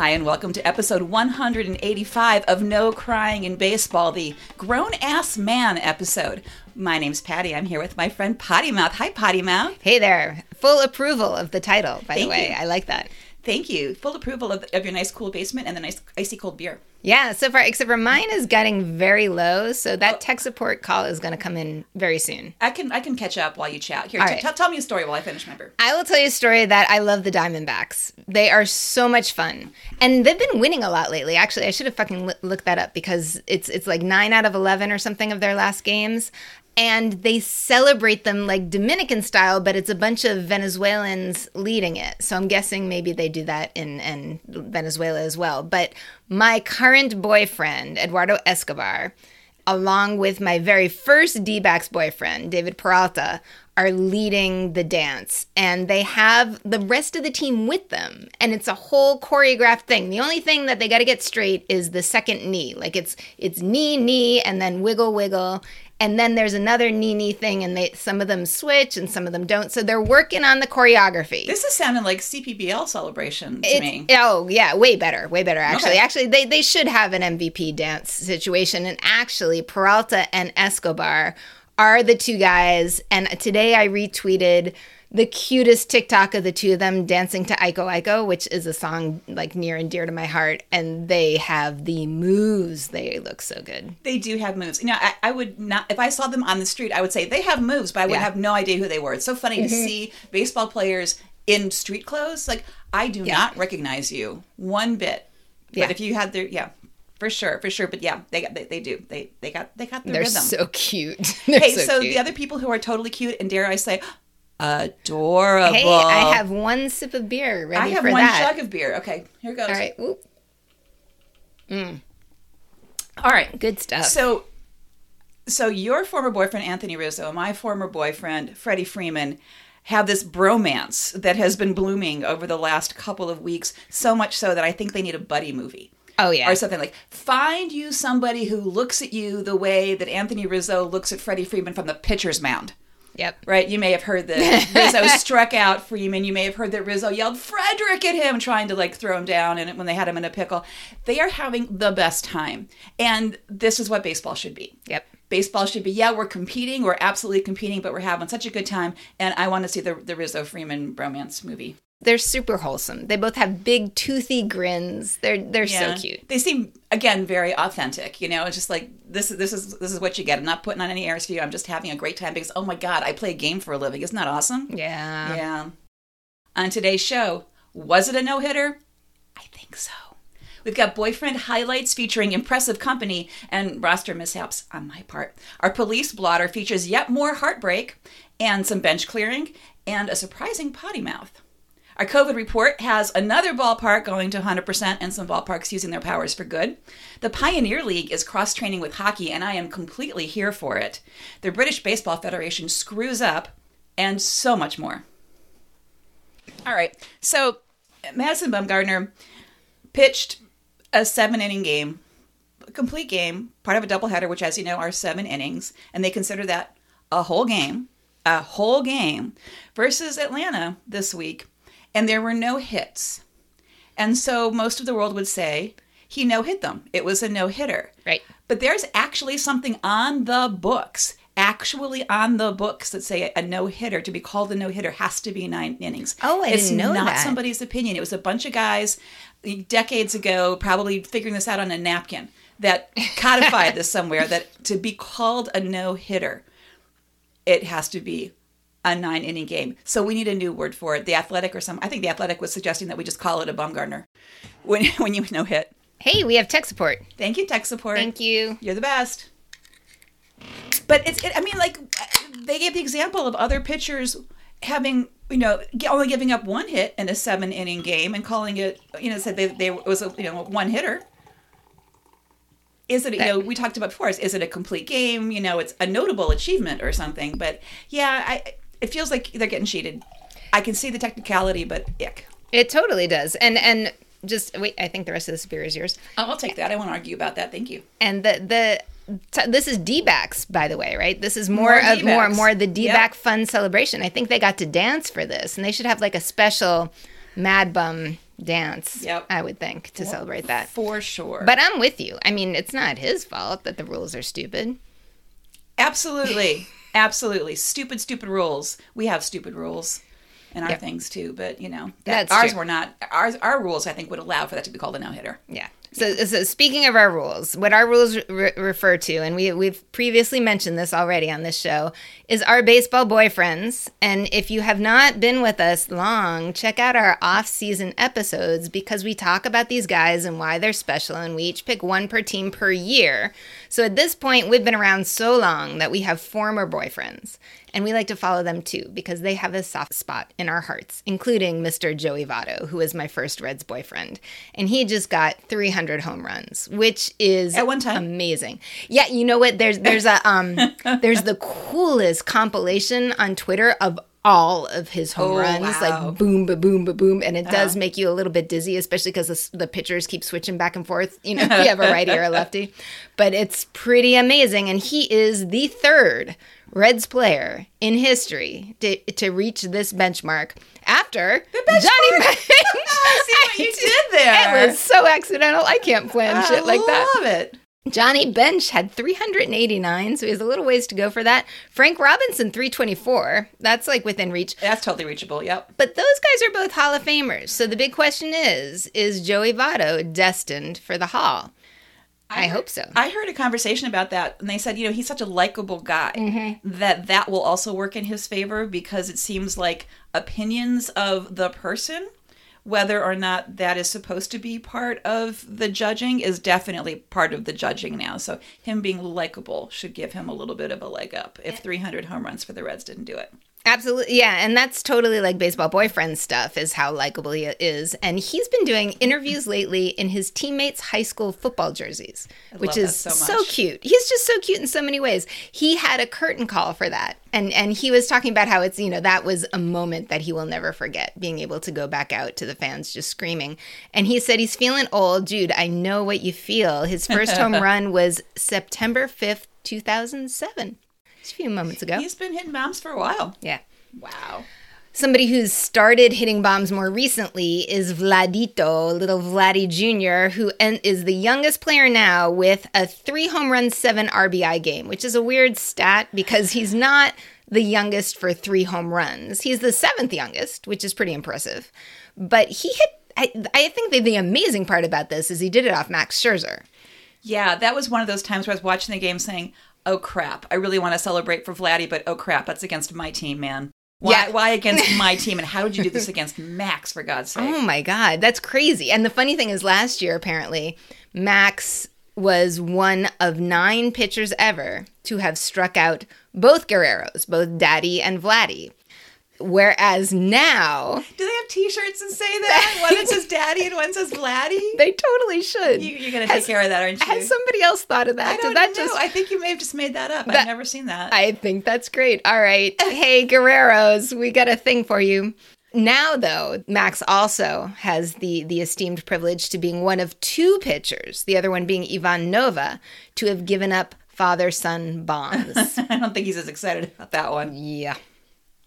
Hi, and welcome to episode 185 of No Crying in Baseball, the grown ass man episode. My name's Patty. I'm here with my friend Potty Mouth. Hi, Potty Mouth. Hey there. Full approval of the title, by Thank the way. you. I like that. Thank you. Full approval of, of your nice, cool basement and the nice, icy cold beer. Yeah, so far, except for mine is getting very low, so Oh. that tech support call is going to come in very soon. I can I can catch up while you chat. Here, t- right. t- tell me a story while I finish my beer. I will tell you a story that I love the Diamondbacks. They are so much fun, and they've been winning a lot lately. Actually, I should have fucking li- looked that up because it's it's like nine out of eleven or something of their last games, and they celebrate them like Dominican style, but it's a bunch of Venezuelans leading it. So I'm guessing maybe they do that in in Venezuela as well. But my current boyfriend, Eduardo Escobar, along with my very first D-backs boyfriend, David Peralta, are leading the dance. And they have the rest of the team with them. And it's a whole choreographed thing. The only thing that they got to get straight is the second knee. Like it's it's knee knee and then wiggle wiggle. And then there's another knee thing and they some of them switch and some of them don't. So they're working on the choreography. This is sounding like CPBL celebration to It's- me. Oh yeah, way better, way better. Actually, Okay. actually, they they should have an MVP dance situation. And actually, Peralta and Escobar are the two guys. And today I retweeted the cutest TikTok of the two of them dancing to Iko Iko, which is a song like near and dear to my heart. And they have the moves. They look so good. They do have moves. You know, I, I would not, if I saw them on the street, I would say they have moves, but I would Yeah. Mm-hmm. have no idea who they were. It's so funny to see baseball players in street clothes. Like, I do Yeah. not recognize you one bit. But Yeah. if you had their, yeah, for sure, for sure. But yeah, they got, they, they do. They, they got, they got the They're rhythm. so cute. They're hey, so, so, cute. the other people who are totally cute and dare I say, adorable. Hey, I have one sip of beer ready I have for one that. jug of beer. Okay, here goes. All right, Whoop. Mm. All right. good stuff. So, so your former boyfriend Anthony Rizzo and my former boyfriend Freddie Freeman have this bromance that has been blooming over the last couple of weeks. So much so that I think they need a buddy movie. oh yeah, Or something like find you somebody who looks at you the way that Anthony Rizzo looks at Freddie Freeman from the pitcher's mound. Yep. Right? You may have heard that Rizzo struck out Freeman. You may have heard that Rizzo yelled Frederick at him, trying to like throw him down. And when they had him in a pickle, they are having the best time. And this is what baseball should be. Yep. Baseball should be, yeah, we're competing, we're absolutely competing, but we're having such a good time. And I want to see the, the Rizzo Freeman bromance movie. They're super wholesome. They both have big toothy grins. They're they're Yeah. so cute. They seem again very authentic. You know, it's just like this is this is this is what you get. I'm not putting on any airs for you. I'm just having a great time because oh my god, I play a game for a living. Isn't that awesome? Yeah. Yeah. On today's show, was it a no hitter? I think so. We've got boyfriend highlights featuring impressive company and roster mishaps on my part. Our police blotter features yet more heartbreak and some bench clearing and a surprising potty mouth. Our COVID report has another ballpark going to 100% and some ballparks using their powers for good. The Pioneer League is cross training with hockey, and I am completely here for it. The British Baseball Federation screws up, and so much more. All right. So Madison Bumgarner pitched a seven inning game, a complete game, part of a doubleheader, which, as you know, are seven innings, and they consider that a whole game, a whole game, versus Atlanta this week, and there were no hits. And so most of the world would say he no hit them. It was a no hitter. Right. But there's actually something on the books, actually on the books that say a no hitter to be called a no hitter has to be nine innings. Oh, I it's didn't know not that. somebody's opinion. It was a bunch of guys decades ago, probably figuring this out on a napkin, that codified this somewhere that to be called a no hitter, it has to be a nine inning game. So we need a new word for it. The athletic or some I think the athletic was suggesting that we just call it a Bumgarner when when you no hit. Hey, we have tech support. Thank you, tech support. Thank you. You're the best. But it's, it, I mean, like, they gave the example of other pitchers having, you know, only giving up one hit in a seven inning game and calling it, you know, said they, they it was a, you know, one hitter. Is it, you know, we talked about before, is, is it a complete game? You know, it's a notable achievement or something. But yeah, I, it feels like they're getting cheated. I can see the technicality, but ick. It totally does. And and just wait, I think the rest of this beer is yours. Oh, I'll take that. I won't argue about that. Thank you. And the the t- this is D-backs, by the way, right? This is more, More of more more the Yep. D-back fun celebration. I think they got to dance for this, and they should have like a special Mad Bum dance. Yep. I would think to celebrate that. For sure. But I'm with you. I mean, it's not his fault that the rules are stupid. Absolutely. Absolutely. Stupid, stupid rules. We have stupid rules in our Yep. things too, but you know, That's ours true. were not. Ours, our rules, I think, would allow for that to be called a no hitter. Yeah. So, so speaking of our rules, what our rules re- refer to, and we we've previously mentioned this already on this show, is our baseball boyfriends. And if you have not been with us long, check out our off-season episodes because we talk about these guys and why they're special, and we each pick one per team per year. So at this point, we've been around so long that we have former boyfriends. And we like to follow them too because they have a soft spot in our hearts, including Mr. Joey Votto, who was my first Reds boyfriend. And he just got 300 home runs, which is At one time? amazing. Yeah, you know what? There's there's a um there's the coolest compilation on Twitter of all of his home Oh, runs, wow. like boom, ba boom, ba boom, and it does Uh-huh. make you a little bit dizzy, especially because the, the pitchers keep switching back and forth. You know, if you have a righty or a lefty, but it's pretty amazing, and he is the third Reds player in history to, to reach this benchmark after Johnny Bench. I see what you did there. It was so accidental. I can't plan shit like that. I love it. Johnny Bench had 389, so he has a little ways to go for that. Frank Robinson, 324. That's like within reach. That's totally reachable. Yep. But those guys are both Hall of Famers. So the big question is is Joey Votto destined for the Hall? I, hope so. I heard a conversation about that, and they said, you know, he's such a likable guy Mm-hmm. that that will also work in his favor because it seems like opinions of the person, whether or not that is supposed to be part of the judging, is definitely part of the judging now. So him being likable should give him a little bit of a leg up if 300 home runs for the Reds didn't do it. Absolutely. Yeah. And that's totally like baseball boyfriend stuff, is how likable he is. And he's been doing interviews lately in his teammates' high school football jerseys, which is so so, cute. He's just so cute in so many ways. He had a curtain call for that. And, and he was talking about how it's, you know, that was a moment that he will never forget, being able to go back out to the fans just screaming. And he said he's feeling old. Dude, I know what you feel. His first home run was September 5th, 2007. Just a few moments ago. He's been hitting bombs for a while. yeah. Wow. Somebody who's started hitting bombs more recently is Vladito, little Vladdy Jr., who is the youngest player now with a three home run, seven RBI game, which is a weird stat because he's not the youngest for three home runs. He's the seventh youngest, which is pretty impressive. But he hit, I, I think the, the amazing part about this is he did it off Max Scherzer. Yeah, that was one of those times where I was watching the game saying, "Oh crap! I really want to celebrate for Vladdy, but oh crap, that's against my team, man. Why? Yeah. Why against my team? And how did you do this against Max? For God's sake!" Oh my God, that's crazy. And the funny thing is, last year, apparently, Max was one of nine pitchers ever to have struck out both Guerreros, both Daddy and Vladdy. Whereas now, Do they have T-shirts that say that? One that says Daddy and one says Vladdy. they totally should. You, you're gonna take care of that, aren't you? Has somebody else thought of that? I Did that know. just I think you may have just made that up. That- I've never seen that. I think that's great. All right. Hey, Guerreros, we got a thing for you. Now, though, Max also has the, the esteemed privilege to being one of two pitchers, the other one being Ivan Nova, to have given up father son bonds. I don't think he's as excited about that one. yeah.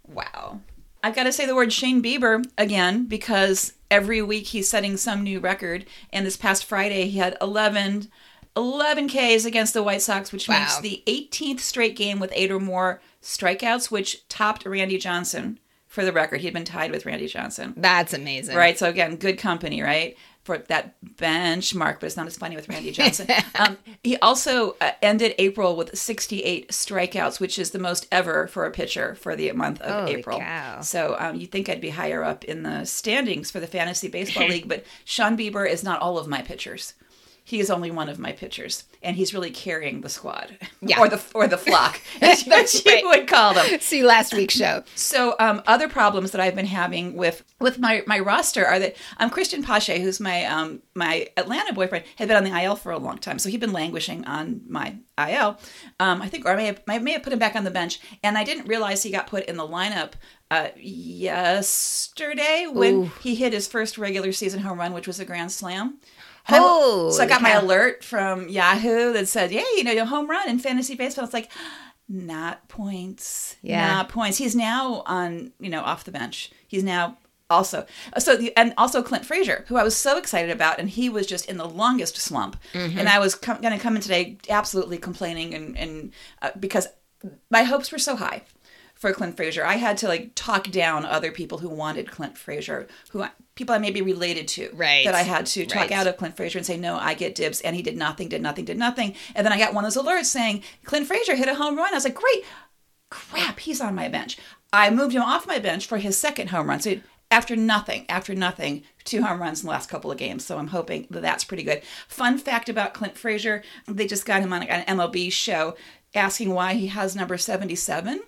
Wow. I've got to say the word Shane Bieber again because every week he's setting some new record. And this past Friday, he had 11, 11 Ks against the White Sox, which Wow. makes the 18th straight game with eight or more strikeouts, which topped Randy Johnson for the record. He'd been tied with Randy Johnson. That's amazing. Right. So again, good company, right? For that benchmark, but it's not as funny with Randy Johnson. um, he also uh, ended April with 68 strikeouts, which is the most ever for a pitcher for the month of Holy April. cow. So um, you'd think I'd be higher up in the standings for the fantasy baseball league, but Shane Bieber is not all of my pitchers. He is only one of my pitchers, and he's really carrying the squad, Yeah. or the or the flock, as, you- as you right. would call them. See last week's show. So um, other problems that I've been having with with my, my roster are that um, Christian Pache, who's my um, my Atlanta boyfriend, had been on the IL for a long time, so he'd been languishing on my IL. Um, I think, or I may have, I may have put him back on the bench, and I didn't realize he got put in the lineup uh, yesterday when Ooh. he hit his first regular season home run, which was a grand slam. Oh, so I got my alert from Yahoo that said, "Yeah, you know, your home run in fantasy baseball." It's like, not points. Yeah. not points. He's now on, you know, off the bench. He's now also so the, and also clint frazier who i was so excited about and he was just in the longest slump and i was com- going to come in today absolutely complaining and, and uh, because my hopes were so high for clint Frazier. i had to like talk down other people who wanted clint Frazier, who I, people i may be related to Right. that i had to talk Right. out of clint Frazier and say no i get dibs and he did nothing did nothing did nothing and then i got one of those alerts saying clint Frazier hit a home run i was like great crap, he's on my bench. I moved him off my bench for his second home run. So after nothing, after nothing, two home runs in the last couple of games. So I'm hoping that that's pretty good. Fun fact about Clint Frazier: they just got him on an MLB show, asking why he has number 77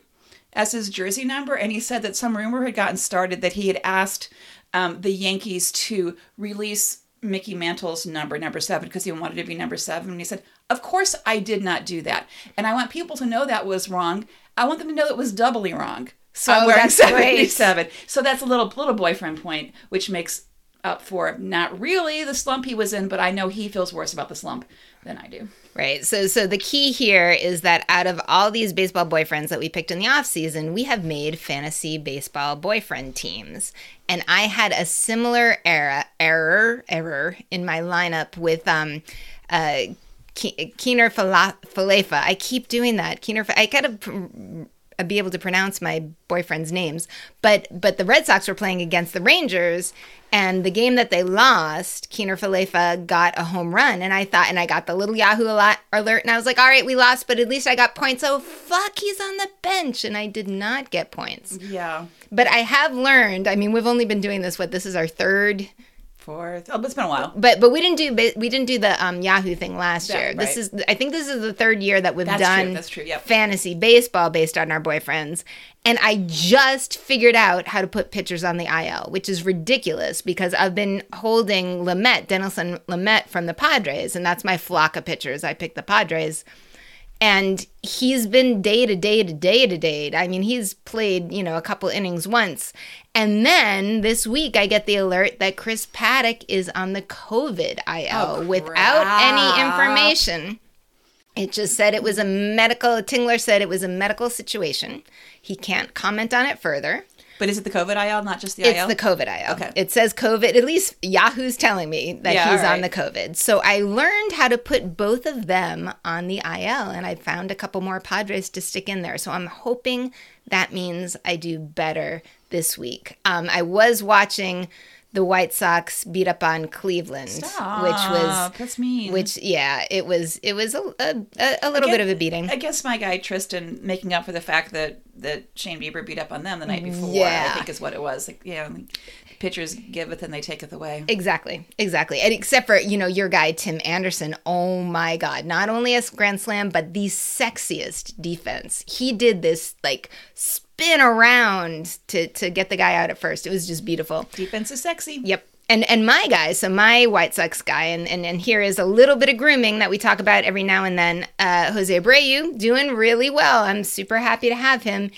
as his jersey number, and he said that some rumor had gotten started that he had asked um, the Yankees to release Mickey Mantle's number, number seven, because he wanted to be number seven. And he said, Of course I did not do that. And I want people to know that was wrong. I want them to know it was doubly wrong. So I'm Oh, wearing that's great. 77. So that's a little little boyfriend point, which makes up for not really the slump he was in, but I know he feels worse about the slump than I do. Right. So so the key here is that out of all these baseball boyfriends that we picked in the off season, we have made fantasy baseball boyfriend teams. And I had a similar era error error in my lineup with um uh Keener Falefa. I keep doing that. Keener I gotta Uh, be able to pronounce my boyfriend's names. But but the Red Sox were playing against the Rangers, and the game that they lost, Keener Falefa got a home run, and I thought, and I got the little Yahoo alert, alert, and I was like, all right, we lost, but at least I got points. Oh fuck, he's on the bench, and I did not get points. Yeah. But I have learned. I mean, we've only been doing this. What this is our third Fourth. Oh, but it's been a while. but but we didn't do we didn't do the um, Yahoo thing last Yeah, year. This is I think this is the third year that we've That's done true, that's true, yep. fantasy baseball based on our boyfriends. And I just figured out how to put pitchers on the IL, which is ridiculous because I've been holding Lamet, Dinelson Lamet from the Padres, and that's my flock of pitchers. I picked the Padres. And he's been day to day to day to day. I mean, he's played, you know, a couple innings once. And then this week, I get the alert that Chris Paddack is on the COVID IL Oh, without any information. It just said it was a medical, Tingler said it was a medical situation. He can't comment on it further. But is it the COVID IL, not just the It's IL? It's the COVID IL. Okay. It says COVID. At least Yahoo's telling me that Yeah, he's all on the. COVID. So I learned how to put both of them on the IL, and I found a couple more Padres to stick in there. So I'm hoping that means I do better this week. Um, I was watching the White Sox beat up on Cleveland, which was that's mean. which yeah, it was it was a a, a, little Again, bit of a beating. I guess my guy Tristan making up for the fact that that Shane Bieber beat up on them the night before. Yeah. I think is what it was. Like, yeah, like, pitchers giveth and they taketh away. Exactly, exactly. And except for, you know, your guy, Tim Anderson. Oh my God. Not only a grand slam, but the sexiest defense. He did this like spin around to, to get the guy out at first. It was just beautiful. Defense is sexy. Yep. And and my guy, so my White Sox guy, and, and, and here is a little bit of grooming that we talk about every now and then. Uh, Jose Abreu doing really well. I'm super happy to have him.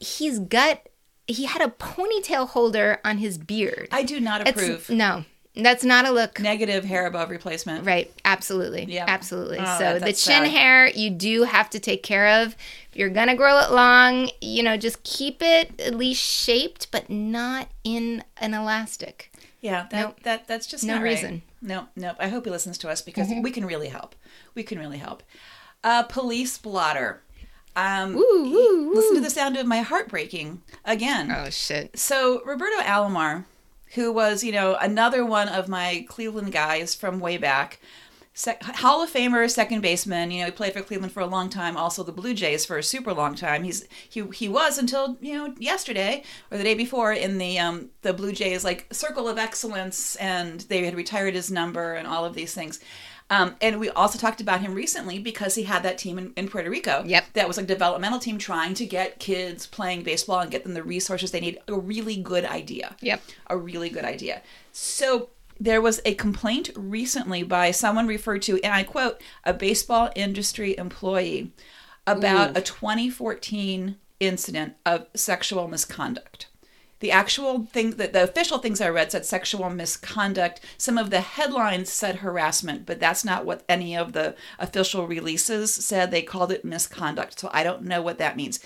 He's got he had a ponytail holder on his beard. I do not It's- approve. no, that's not a look. Negative hair above replacement. Right, absolutely. Yeah. Absolutely. Oh, so that- the chin sad. hair you do have to take care of. If you're going to grow it long, you know, just keep it at least shaped but not in an elastic. Yeah, that, Nope. that that's just No not right. reason. No, no. I hope he listens to us because Mm-hmm. we can really help. We can really help. Uh, police blotter. Um, Ooh, ooh, listen to the sound of my heart breaking again. Oh shit. So Roberto Alomar, who was you know another one of my Cleveland guys from way back, Hall of Famer, second baseman. You know he played for Cleveland for a long time. Also the Blue Jays for a super long time. He's he he was until you know yesterday or the day before in the um the Blue Jays like circle of excellence, and they had retired his number and all of these things. Um, and we also talked about him recently because he had that team in, in Puerto Rico. Yep. That was a developmental team trying to get kids playing baseball and get them the resources they need. A really good idea. Yep. A really good idea. So there was a complaint recently by someone referred to, and I quote, a baseball industry employee about a 2014 incident of sexual misconduct. The actual thing that the official things I read said sexual misconduct. Some of the headlines said harassment, but that's not what any of the official releases said. They called it misconduct. So I don't know what that means.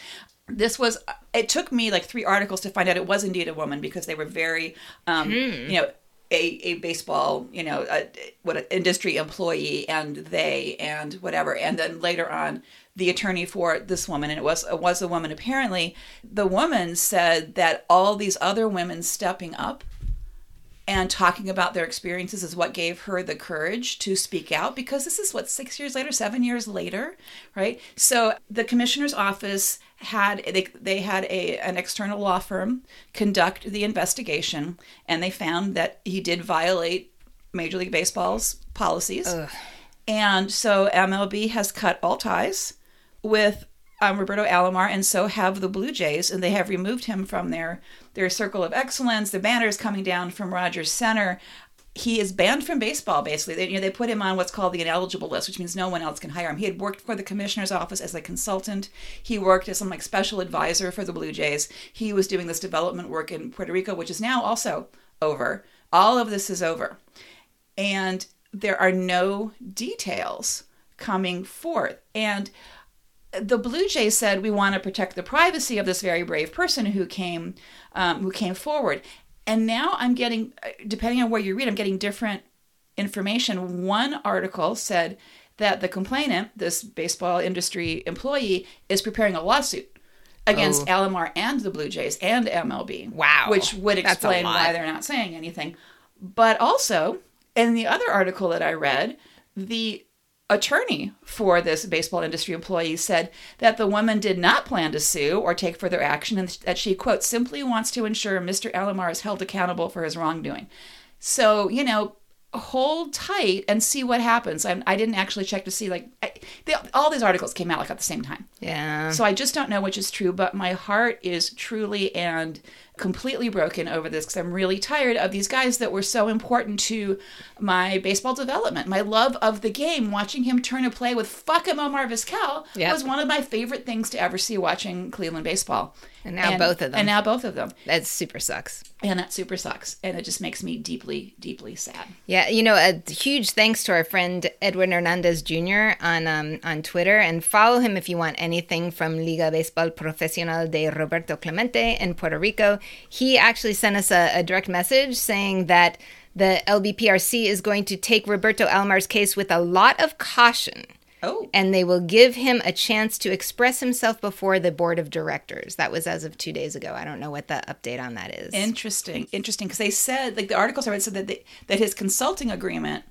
this was it took me like three articles to find out it was indeed a woman because they were very um you know a, a baseball you know a, what an industry employee and they and whatever and then later on the attorney for this woman and it was it was a woman. Apparently the woman said that all these other women stepping up and talking about their experiences is what gave her the courage to speak out because this is what six years later seven years later right? So the commissioner's office had they, they had a an external law firm conduct the investigation and they found that he did violate major league baseball's policies. And so mlb has cut all ties with um, Roberto Alomar, and so have the Blue Jays, and they have removed him from their their circle of excellence. The banner is coming down from Rogers Center. He is banned from baseball. Basically, they, you know, they put him on what's called the ineligible list, which means no one else can hire him. He had worked for the commissioner's office as a consultant. He worked as some like special advisor for the Blue Jays. He was doing this development work in Puerto Rico, which is now also over. All of this is over, and there are no details coming forth. And the Blue Jays said we want to protect the privacy of this very brave person who came um, who came forward. And now I'm getting, depending on where you read, I'm getting different information. One article said that the complainant, this baseball industry employee, is preparing a lawsuit against Oh. Alomar and the Blue Jays and MLB. Wow. Which would explain why they're not saying anything. But also, in the other article that I read, the attorney for this baseball industry employee said that the woman did not plan to sue or take further action and that she, quote, simply wants to ensure Mr. Alomar is held accountable for his wrongdoing. So, you know, hold tight and see what happens. I, I didn't actually check to see, like, I, they, all these articles came out like at the same time. Yeah. So I just don't know which is true, but my heart is truly and completely broken over this because I'm really tired of these guys that were so important to my baseball development. My love of the game, watching him turn a play with fucking Omar Vizquel Yep. was one of my favorite things to ever see watching Cleveland baseball. And now both of them. And now both of them. that super sucks. And that super sucks. And it just makes me deeply, deeply sad. Yeah, you know, a huge thanks to our friend Edwin Hernandez Jr. on um, on Twitter, and follow him if you want anything from Liga Baseball Profesional de Roberto Clemente in Puerto Rico. He actually sent us a, a direct message saying that the LBPRC is going to take Roberto Alomar's case with a lot of caution. Oh. And they will give him a chance to express himself before the board of directors. That was as of two days ago. I don't know what the update on that is. Interesting, interesting. Because they said, like the articles I read said that they, that his consulting agreement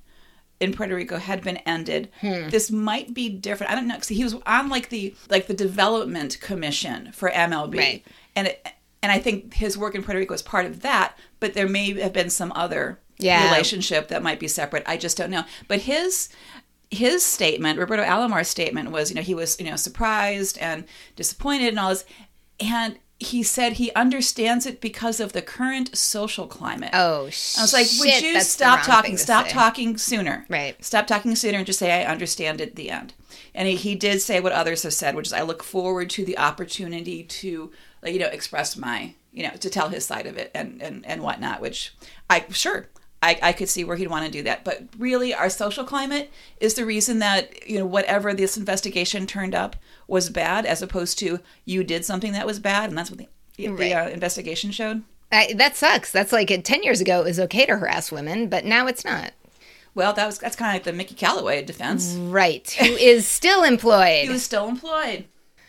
in Puerto Rico had been ended. Hmm. This might be different. I don't know. 'cause he was on like the like the development commission for MLB, Right. and it, and I think his work in Puerto Rico was part of that. But there may have been some other Yeah. relationship that might be separate. I just don't know. But his his statement, Roberto Alomar's statement was, you know, he was, you know, surprised and disappointed and all this. And he said he understands it because of the current social climate. oh, shit. I was like, would you stop talking? Stop say. talking sooner. Right. Stop talking sooner and just say, I understand at the end. And he, he did say what others have said, which is, I look forward to the opportunity to, like, you know, express my, you know, to tell his side of it and, and, and whatnot, which I, sure, I, I could see where he'd want to do that. But really, our social climate is the reason that, you know, whatever this investigation turned up was bad, as opposed to you did something that was bad. And that's what the, the Right. uh, investigation showed. I, that sucks. That's like uh, 10 years ago, it was okay to harass women, but now it's not. Well, that was that's kind of like the Mickey Callaway defense. Right. Who is still employed. He was still employed.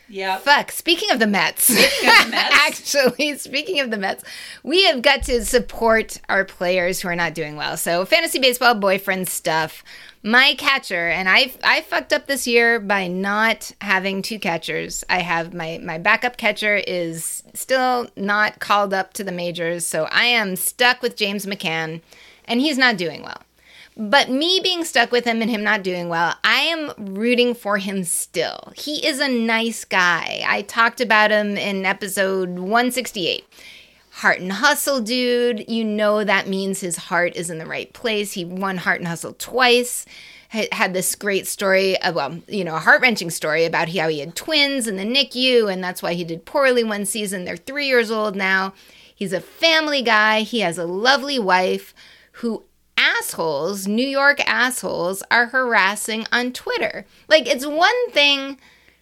Yeah. Fuck. Speaking of the Mets. of the Mets. Actually, speaking of the Mets, we have got to support our players who are not doing well. So, fantasy baseball boyfriend stuff. My catcher, and I I fucked up this year by not having two catchers. I have my my backup catcher is still not called up to the majors, so I am stuck with James McCann, and he's not doing well. But me being stuck with him and him not doing well, I am rooting for him still. He is a nice guy. I talked about him in episode 168. Heart and hustle, dude. You know that means his heart is in the right place. He won Heart and Hustle twice. Had this great story, of, well, you know, a heart wrenching story about how he had twins in the NICU, and that's why he did poorly one season. They're three years old now. He's a family guy. He has a lovely wife who assholes, New York assholes, are harassing on Twitter. Like, it's one thing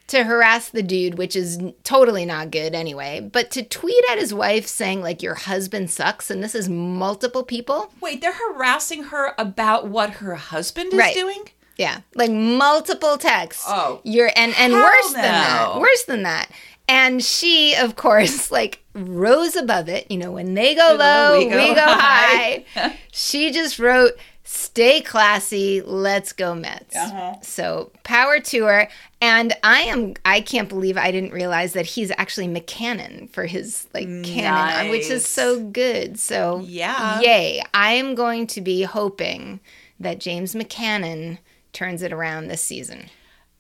to harass the dude, which is totally not good anyway. But to tweet at his wife saying like your husband sucks, and this is multiple people. Wait, they're harassing her about what her husband is Right. doing? Yeah, like multiple texts. Oh, you're and and worse than that. Worse than that. And she, of course, like rose above it. You know, when they go low, we go, high. she just wrote, "Stay classy, let's go Mets." Uh-huh. So power to her. And I am, I can't believe I didn't realize that he's actually McCannon for his like cannon, which is so good. So Yeah. yay! I am going to be hoping that James McCannon turns it around this season.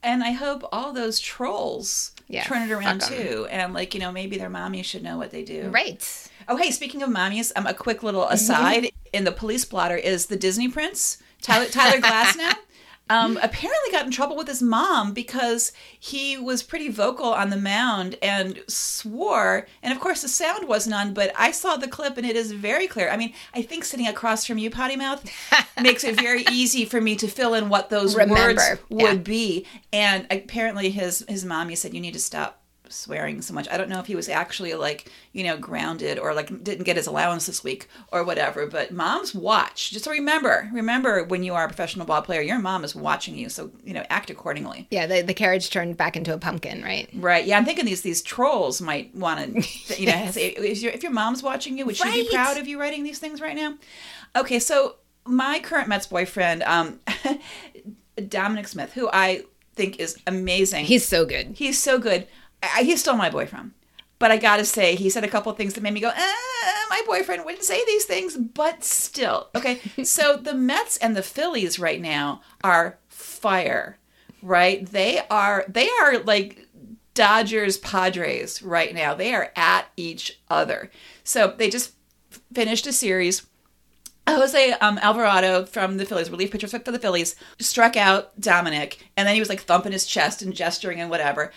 And I hope all those trolls Yeah, turn it around fuck too. And like, you know, maybe their mommy should know what they do. Right. Oh, hey, speaking of mommies, um, a quick little aside in the police blotter is the Disney prince, Tyler, Tyler Glasnow. Um, apparently got in trouble with his mom because he was pretty vocal on the mound and swore. And of course, the sound wasn't on, but I saw the clip and it is very clear. I mean, I think sitting across from you, Potty Mouth, makes it very easy for me to fill in what those Remember, words would yeah. be. And apparently, his his mommy said, "You need to stop." Swearing so much. I don't know if he was actually like, you know, grounded or like didn't get his allowance this week or whatever, but moms watch. Just remember, remember when you are a professional ball player, your mom is watching you, so, you know, act accordingly. Yeah, the, the carriage turned back into a pumpkin, right? Right. Yeah, I'm thinking these these trolls might want to, you know, if, your, if your mom's watching you, would she be proud of you writing these things right now? Okay, so my current Mets boyfriend, um, Dominic Smith, who I think is amazing. He's so good. He's so good. I, he's still my boyfriend. But I gotta say, he said a couple of things that made me go, eh, my boyfriend wouldn't say these things, but still. Okay, so the Mets and the Phillies right now are fire, right? They are, they are like Dodgers Padres right now. They are at each other. So they just finished a series. Jose um, Alvarado from the Phillies, relief pitcher for the Phillies, struck out Dominic, and then he was like thumping his chest and gesturing and whatever.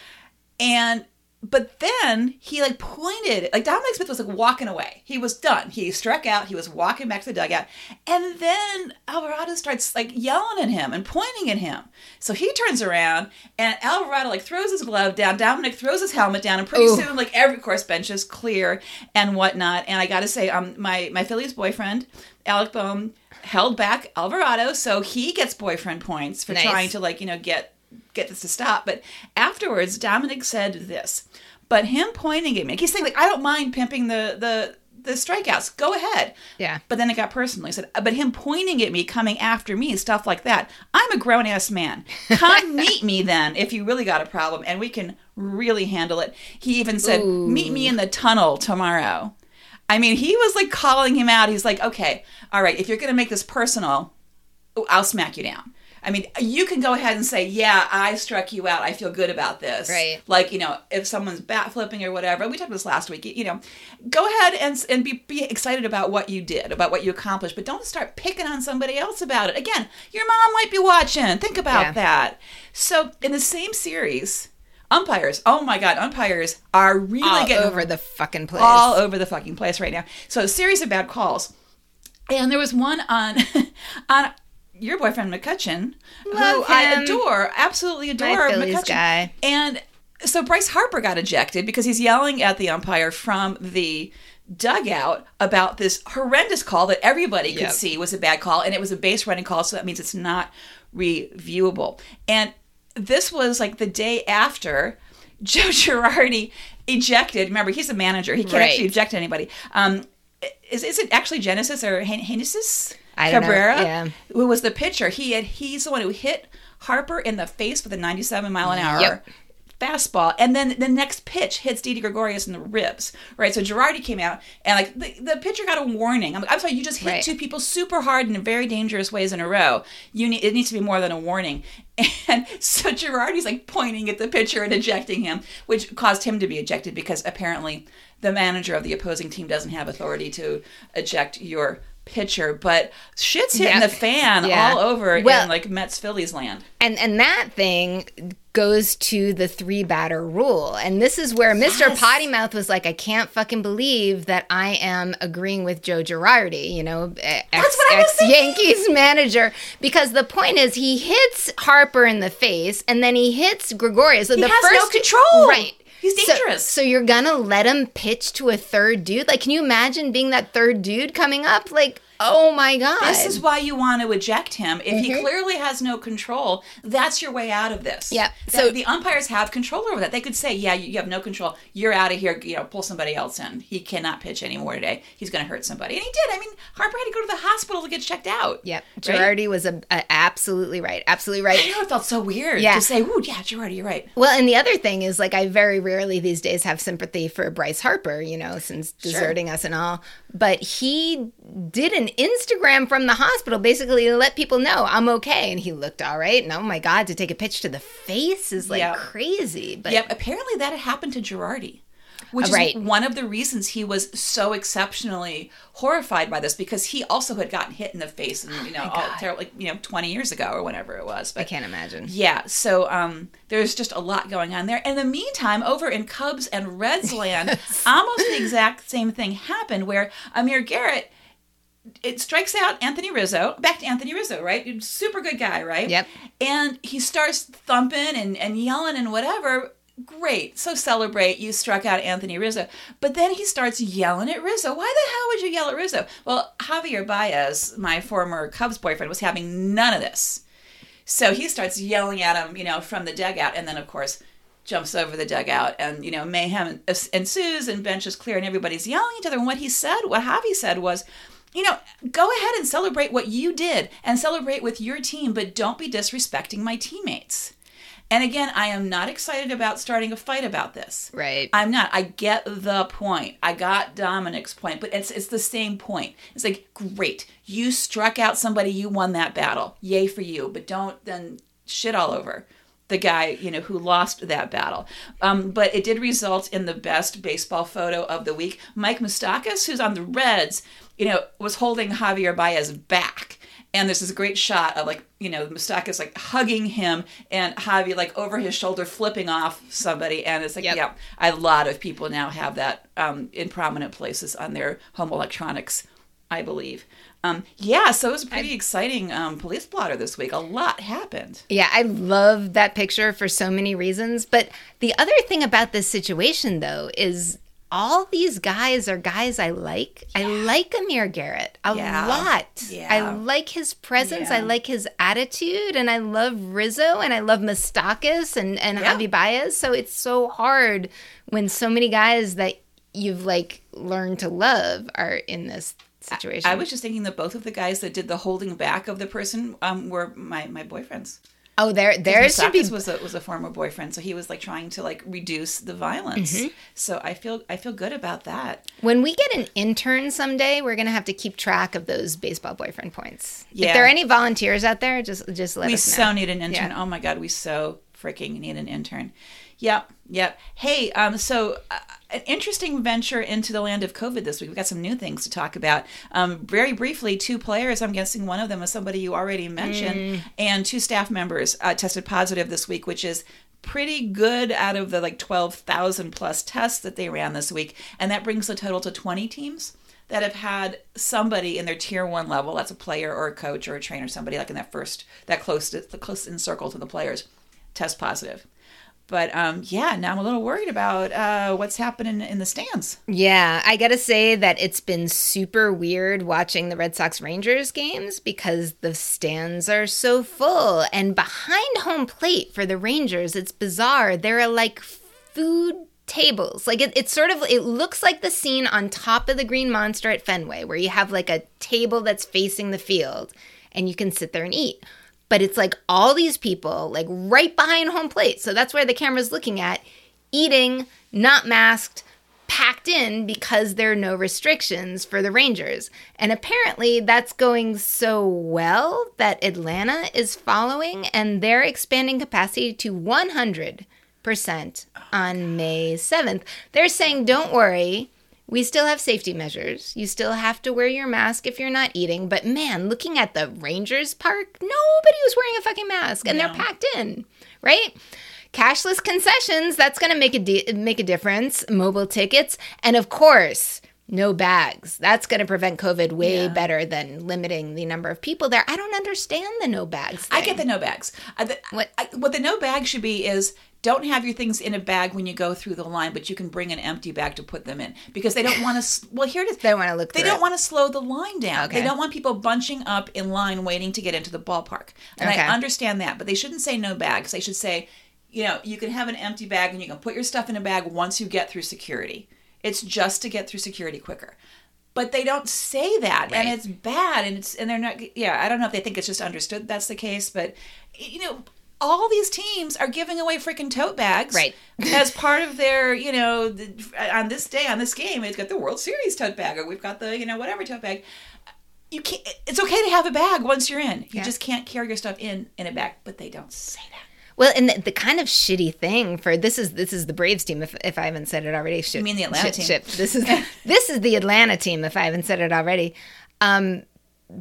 And but then he like pointed, like Dominic Smith was like walking away. He was done. He struck out. He was walking back to the dugout, and then Alvarado starts like yelling at him and pointing at him. So he turns around, and Alvarado like throws his glove down. Dominic throws his helmet down, and pretty Ooh. soon like every course bench is clear and whatnot. And I got to say, um, my my Phillies boyfriend Alec Bohm held back Alvarado, so he gets boyfriend points for Nice. trying to like you know get get this to stop. But afterwards, Dominic said this. But him pointing at me, he's saying like, I don't mind pimping the the the strikeouts. Go ahead. Yeah. But then it got personal. He said, uh, but him pointing at me, coming after me, stuff like that. I'm a grown ass man. Come meet me then if you really got a problem and we can really handle it. He even said, meet me in the tunnel tomorrow. I mean, he was like calling him out. He's like, okay, all right, if you're going to make this personal, I'll smack you down. I mean, you can go ahead and say, yeah, I struck you out. I feel good about this. Right. Like, you know, if someone's bat flipping or whatever, we talked about this last week, you know, go ahead and, and be, be excited about what you did, about what you accomplished, but don't start picking on somebody else about it. Again, your mom might be watching. Think about Yeah. that. So, in the same series, umpires, oh my God, umpires are really All getting over the fucking place. all over the fucking place right now. So a series of bad calls, and there was one on on your boyfriend McCutcheon, who Love I adore, absolutely adore Phillies McCutcheon. guy. And so Bryce Harper got ejected because he's yelling at the umpire from the dugout about this horrendous call that everybody could Yep. see was a bad call, and it was a base running call, so that means it's not reviewable. And this was like the day after Joe Girardi ejected. Remember, he's a manager; he can't Right. actually eject anybody. Um, is is it actually Genesis or Hen- Genesis I don't know, Cabrera? yeah. Who was the pitcher? He had he's the one who hit Harper in the face with a 97 mile an hour Yep. fastball, and then the next pitch hits Didi Gregorius in the ribs. Right, so Girardi came out, and like the, the pitcher got a warning. I'm like, I'm sorry, you just hit Right. two people super hard in very dangerous ways in a row. You need it needs to be more than a warning. And so Girardi's like pointing at the pitcher and ejecting him, which caused him to be ejected because apparently the manager of the opposing team doesn't have authority to eject your pitcher. But shit's hitting Yeah. the fan Yeah. all over Well- in like Mets Phillies land. and and that thing goes to the three batter rule. And this is where Mr. Yes. Potty Mouth was like, I can't fucking believe that I am agreeing with Joe Girardi, you know, ex, what I was ex Yankees manager. Because the point is, he hits Harper in the face and then he hits Gregorius. So He the has no first control. Right. He's So- dangerous. So, you're gonna let him pitch to a third dude? Like, can you imagine being that third dude coming up? Like, oh my god! This is why you want to eject him. If he clearly has no control, that's your way out of this. Mm-hmm. So So- the umpires have control over that. They could say, "Yeah, you, you have no control. You're out of here. You know, pull somebody else in. He cannot pitch anymore today. He's going to hurt somebody." And he did. I mean, Harper had to go to the hospital to get checked out. Yep, Right? Girardi was a, a- absolutely right, absolutely right. I know it felt so weird Yeah. to say, "Ooh, yeah, Girardi, you're right." Well, and the other thing is, like, I very rarely these days have sympathy for Bryce Harper, you know, since deserting us and all. But he did an Instagram from the hospital, basically to let people know I'm okay, and he looked all right. And oh my god, to take a pitch to the face is like Yeah. crazy. But Yep. Apparently, that had happened to Girardi, which is one of the reasons he was so exceptionally horrified by this because he also had gotten hit in the face and you know all terrible, like you know twenty years ago or whenever it was. I can't imagine. yeah, so um, there's just a lot going on there. In the meantime, over in Cubs and Reds land, almost the exact same thing happened where Amir Garrett. It strikes out Anthony Rizzo. Back to Anthony Rizzo, right? Super good guy, right? Yep. And he starts thumping and, and yelling and whatever. Great. So celebrate. You struck out Anthony Rizzo. But then he starts yelling at Rizzo. Why the hell would you yell at Rizzo? Well, Javier Baez, my former Cubs boyfriend, was having none of this. So he starts yelling at him, you know, from the dugout. And then, of course, jumps over the dugout and, you know, mayhem ensues and bench is clear and everybody's yelling at each other. And what he said, what Javi said was, you know, go ahead and celebrate what you did and celebrate with your team, but don't be disrespecting my teammates. And again, I am not excited about starting a fight about this. Right. I'm not. I get the point. I got Dominic's point, but it's it's the same point. It's like, great, you struck out somebody, you won that battle. Yay for you. But don't then shit all over the guy, you know, who lost that battle. Um, but it did result in the best baseball photo of the week. Mike Moustakas, who's on the Reds, you know, was holding Javier Baez back. And there's this great shot of like, you know, Moustakas like hugging him and Javi like over his shoulder flipping off somebody. And it's like, Yep. yeah, a lot of people now have that um, in prominent places on their home electronics, I believe. Um, yeah, so it was a pretty exciting um, police blotter this week. A lot happened. Yeah, I love that picture for so many reasons. But the other thing about this situation, though, is all these guys are guys I like. I like Amir Garrett a Yeah. lot. Yeah. I like his presence. I like his attitude. And I love Rizzo and I love Moustakas and, and Yeah. Javi Baez. So it's so hard when so many guys that you've like learned to love are in this situation. I was just thinking that both of the guys that did the holding back of the person um, were my, my boyfriends. Oh, there there should be was a was a former boyfriend, so he was like trying to like reduce the violence. Mm-hmm. So I feel I feel good about that. When we get an intern someday, we're gonna have to keep track of those baseball boyfriend points. Yeah. If there are any volunteers out there, just just let we us know. We so need an intern. Yeah. Oh my god, we so freaking need an intern. Yep, yep. Hey, um, so uh, an interesting venture into the land of COVID this week. We've got some new things to talk about. Um, very briefly, two players. I'm guessing one of them is somebody you already mentioned, Mm. and two staff members uh, tested positive this week, which is pretty good out of the like 12,000 plus tests that they ran this week, and that brings the total to 20 teams that have had somebody in their tier one level that's a player or a coach or a trainer somebody like in that first that close to the close in circle to the players test positive but um yeah now i'm a little worried about uh what's happening in the stands Yeah, I gotta say that it's been super weird watching the Red Sox Rangers games because the stands are so full. And behind home plate for the Rangers, it's bizarre. There are like food tables. Like it, it's sort of it looks like the scene on top of the Green Monster at Fenway, where you have like a table that's facing the field and you can sit there and eat. But it's like all these people, like right behind home plate. So that's where the camera's looking at, eating, not masked, packed in because there are no restrictions for the Rangers. And apparently that's going so well that Atlanta is following and they're expanding capacity to 100% on oh, May 7th. They're saying, don't worry. We still have safety measures. You still have to wear your mask if you're not eating. But man, looking at the Rangers park, nobody was wearing a fucking mask and No. they're packed in, right? cashless concessions. That's going to make a di- make a difference. Mobile tickets, and of course, no bags. That's going to prevent COVID way Yeah. better than limiting the number of people there. I don't understand the no bags. I get the no bags. Uh, the, What- I, what the no bag should be is don't have your things in a bag when you go through the line, but you can bring an empty bag to put them in because they don't want to. Well, here it is. They want to look. They don't it. want to slow the line down. Okay. They don't want people bunching up in line waiting to get into the ballpark. And Okay. I understand that, but they shouldn't say no bags. They should say, you know, you can have an empty bag and you can put your stuff in a bag once you get through security. It's just to get through security quicker. But they don't say that, and it's bad, and it's and they're not. Yeah, I don't know if they think it's just understood that's the case, but you know, all these teams are giving away freaking tote bags, Right. as part of their, you know, the, on this day on this game, it's got the World Series tote bag, or we've got the, you know, whatever tote bag. You can't. It's okay to have a bag once you're in. You Yeah. just can't carry your stuff in in a bag. But they don't say that. Well, and the, the kind of shitty thing for this is this is the Braves team. If, if I haven't said it already, ship, mean the Atlanta ship, team. ship. This is this is the Atlanta team. If I haven't said it already, um,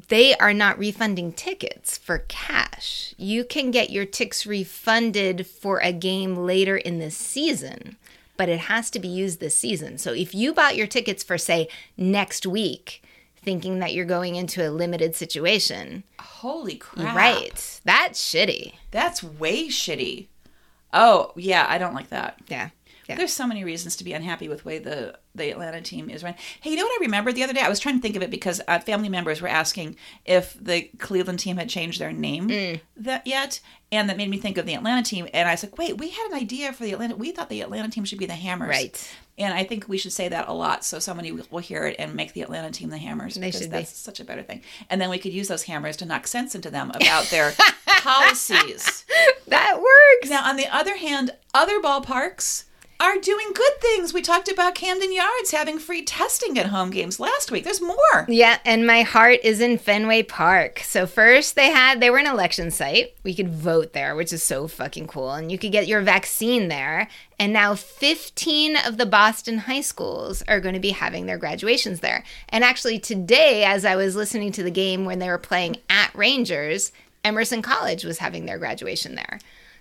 they are not refunding tickets for cash. You can get your ticks refunded for a game later in the season, but it has to be used this season. So if you bought your tickets for say next week, thinking that you're going into a limited situation, Holy crap! right? That's shitty. That's way shitty. Oh yeah, I don't like that. Yeah. Yeah. There's so many reasons to be unhappy with the way the the Atlanta team is run. Hey, you know what I remembered the other day? I was trying to think of it because uh, family members were asking if the Cleveland team had changed their name Mm. that yet, and that made me think of the Atlanta team. And I was like, wait, we had an idea for the Atlanta. We thought the Atlanta team should be the Hammers, Right. And I think we should say that a lot so somebody will hear it and make the Atlanta team the Hammers. They because should be. that's such a better thing. And then we could use those hammers to knock sense into them about their policies. That works. Now, on the other hand, other ballparks are doing good things. We talked about Camden Yards having free testing at home games last week. There's more. Yeah, and my heart is in Fenway Park. So first they had they were an election site. We could vote there, which is so fucking cool. And you could get your vaccine there. And now 15 of the Boston high schools are going to be having their graduations there. And actually today as I was listening to the game when they were playing at Rangers, Emerson College was having their graduation there.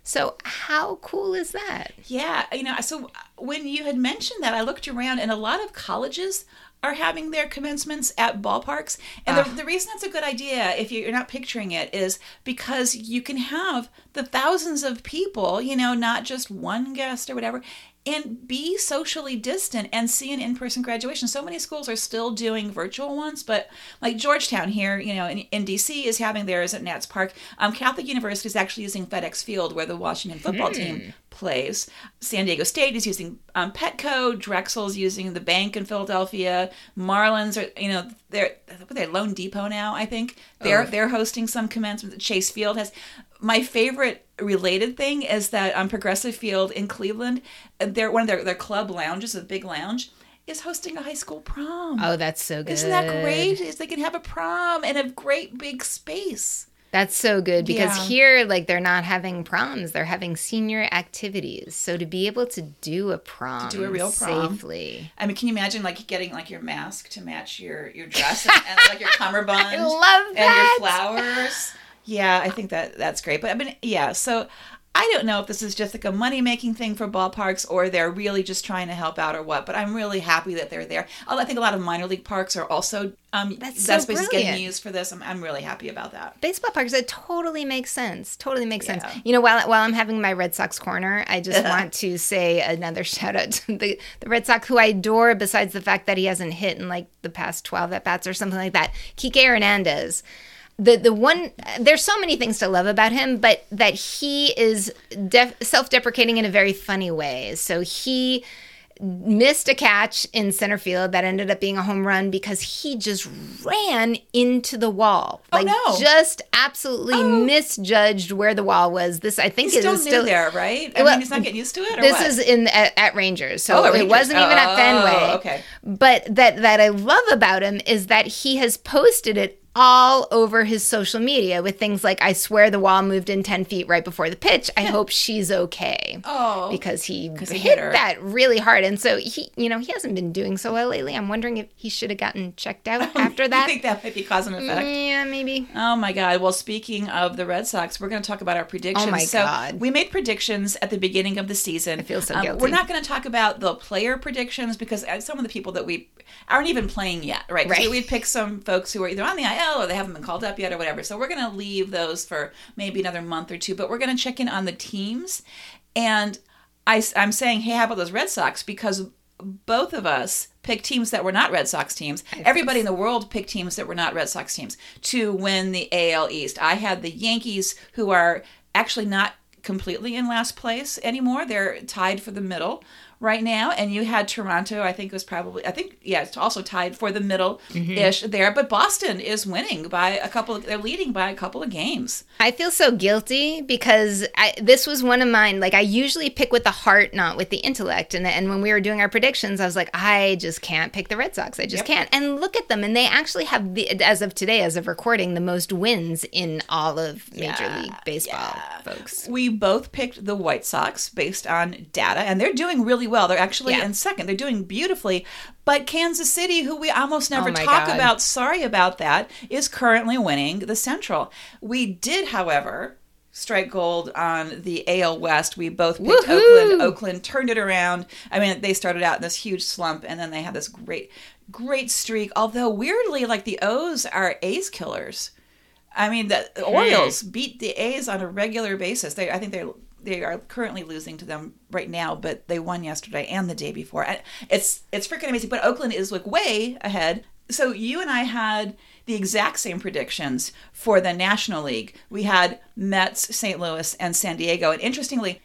So how cool is that? Yeah, you know, so when you had mentioned that, I looked around and a lot of colleges are having their commencements at ballparks. And the, ah. the reason that's a good idea, if you're not picturing it, is because you can have the thousands of people, you know, not just one guest or whatever, and be socially distant and see an in-person graduation. So many schools are still doing virtual ones, but like Georgetown here, you know, in, in DC is having theirs at Nats Park. Um, Catholic University is actually using FedEx Field where the Washington football team plays. San Diego State is using um, Petco. Drexel's using the bank in Philadelphia. Marlins are, you know, they're they're loanDepot now. I think they're they're hosting some commencement. Chase Field has. My favorite related thing is that on Progressive Field in Cleveland, they're one of their their club lounges, a big lounge, is hosting a high school prom. Oh, that's so good. Isn't that great? Is they can have a prom in a great big space. That's so good because Yeah. here, like, they're not having proms; they're having senior activities. So to be able to do a prom, to do a real prom. safely, I mean, can you imagine like getting like your mask to match your your dress and, and like your cummerbund? I love that. and your flowers. Yeah, I think that that's great. But I mean, yeah. So I don't know if this is just like a money making thing for ballparks or they're really just trying to help out or what. But I'm really happy that they're there. I think a lot of minor league parks are also um That's that so space is getting used for this. I'm, I'm really happy about that. baseball parks it totally makes sense. Totally makes sense. You know, while while I'm having my Red Sox corner, I just want to say another shout out to the the Red Sox, who I adore. Besides the fact that he hasn't hit in like the past 12 at bats or something like that, Kike Hernandez. The the one there's so many things to love about him but that he is def, self-deprecating in a very funny way so he missed a catch in center field that ended up being a home run because he just ran into the wall Oh, like no. just absolutely oh. misjudged where the wall was this i think He's still is still there, right? I Well, mean, he's not getting used to it. Or this what? is in at, at Rangers, so Oh, at it Rangers. wasn't even at Oh, Fenway. okay. But that that I love about him is that he has posted it all over his social media with things like, I swear the wall moved in 10 feet right before the pitch. I hope she's okay. Oh. Because he he hit, hit her. that really hard. And so he, you know, he hasn't been doing so well lately. I'm wondering if he should have gotten checked out after that. I think that might be cause and effect. yeah, maybe. Oh my God. Well, speaking of the Red Sox, we're going to talk about our predictions. Oh my so God. We made predictions at the beginning of the season. I feel so guilty. We're not going to talk about the player predictions because uh, some of the people that we aren't even playing yet, right? Right. We, would pick some folks who are either on the IL or they haven't been called up yet or whatever. So we're going to leave those for maybe another month or two, but we're going to check in on the teams. And I, I'm saying, hey, how about those Red Sox? Because both of us picked teams that were not Red Sox teams. Everybody in the world picked teams that were not Red Sox teams to win the AL East. I had the Yankees, who are actually not completely in last place anymore. They're tied for the middle right now. And you had Toronto, I think was probably, I think, yeah, it's also tied for the middle ish mm-hmm. there. But Boston is winning by a couple of, they're leading by a couple of games. I feel so guilty because I, this was one of mine. Like I usually pick with the heart, not with the intellect. And and when we were doing our predictions, I was like, I just can't pick the Red Sox. I just can't. And look at them, and they actually have the as of today, as of recording, the most wins in all of Major Yeah, League Baseball, folks. We both picked the White Sox based on data, and they're doing really well. They're actually Yeah. in second. They're doing beautifully. But Kansas City, who we almost never Oh talk God. about, sorry about that, is currently winning the Central. We did, however, strike gold on the AL West. We both picked Woohoo! Oakland. Oakland turned it around. I mean, they started out in this huge slump, and then they had this great, great streak. Although weirdly, like the O's are A's killers. I mean, the. Orioles beat the A's on a regular basis. They, I think they're they are currently losing to them right now, but they won yesterday and the day before. And It's it's freaking amazing. But Oakland is like way ahead. So you and I had the exact same predictions for the National League. We had Mets, St. Louis, and San Diego. And interestingly,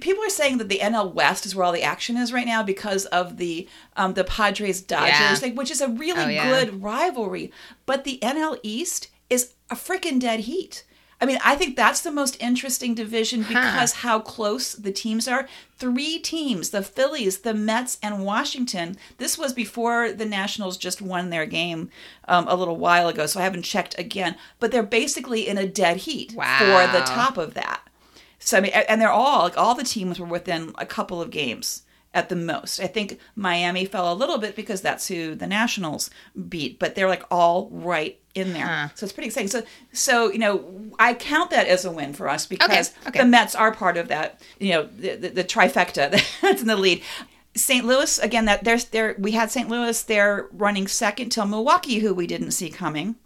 people are saying that the NL West is where all the action is right now because of the um, the Padres Dodgers Yeah. thing, which is a really Oh, yeah. good rivalry. But the NL East is a freaking dead heat. I mean, I think that's the most interesting division because how close the teams are. Three teams, the Phillies, the Mets, and Washington. This was before the Nationals just won their game um, a little while ago, so I haven't checked again. But they're basically in a dead heat for the top of that. So I mean, and they're all like all the teams were within a couple of games at the most. I think Miami fell a little bit because that's who the Nationals beat, but they're like all right in there. Huh. So it's pretty exciting. So so you know, I count that as a win for us because okay. the Mets are part of that. You know, the, the, the trifecta that's in the lead. St. Louis again. That there's there we had St. Louis. They're running second till Milwaukee, who we didn't see coming.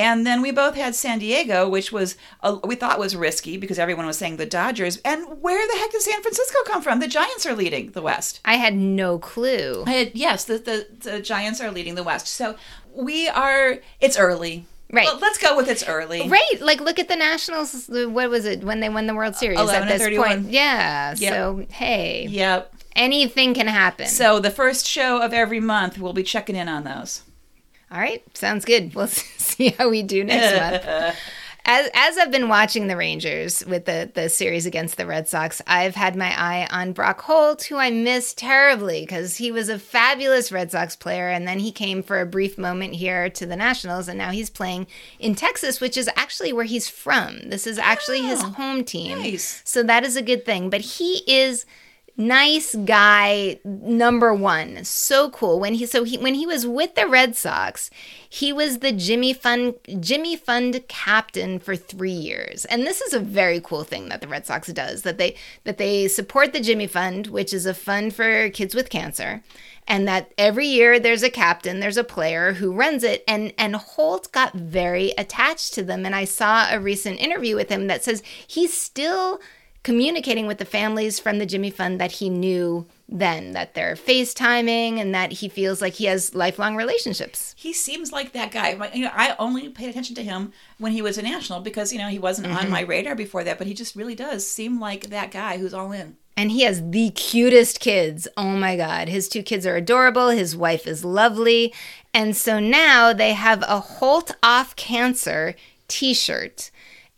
And then we both had San Diego, which was uh, we thought was risky because everyone was saying the Dodgers. And where the heck did San Francisco come from? The Giants are leading the West. I had no clue. Had, yes, the, the the Giants are leading the West. So we are. It's early. Right. Well, let's go with it's early. Right, like look at the Nationals. What was it when they won the World Series? 11 at this 31. point, yeah. Yep. So hey, Yep. anything can happen. So the first show of every month, we'll be checking in on those. All right, sounds good. We'll see how we do next month. As, as I've been watching the Rangers with the, the series against the Red Sox, I've had my eye on Brock Holt, who I miss terribly because he was a fabulous Red Sox player. And then he came for a brief moment here to the Nationals, and now he's playing in Texas, which is actually where he's from. This is actually his Oh, home team. nice. So that is a good thing. But he is nice guy number one. So cool. When he so he when he was with the red sox he was the jimmy fund jimmy fund captain for three years. And this is a very cool thing that the red sox does that they that they support the jimmy fund which is a fund for kids with cancer and that every year there's a captain there's a player who runs it. And and holt got very attached to them. And i saw a recent interview with him that says he's still communicating with the families from the Jimmy Fund that he knew then, that they're FaceTiming and that he feels like he has lifelong relationships. He seems like that guy. My- You know, I only paid attention to him when he was a national because you know he wasn't on mm-hmm. my radar before that. But he just really does seem like that guy who's all in. And he has the cutest kids. Oh my God. His two kids are adorable. His wife is lovely. And so now they have a Holt Off Cancer t shirt.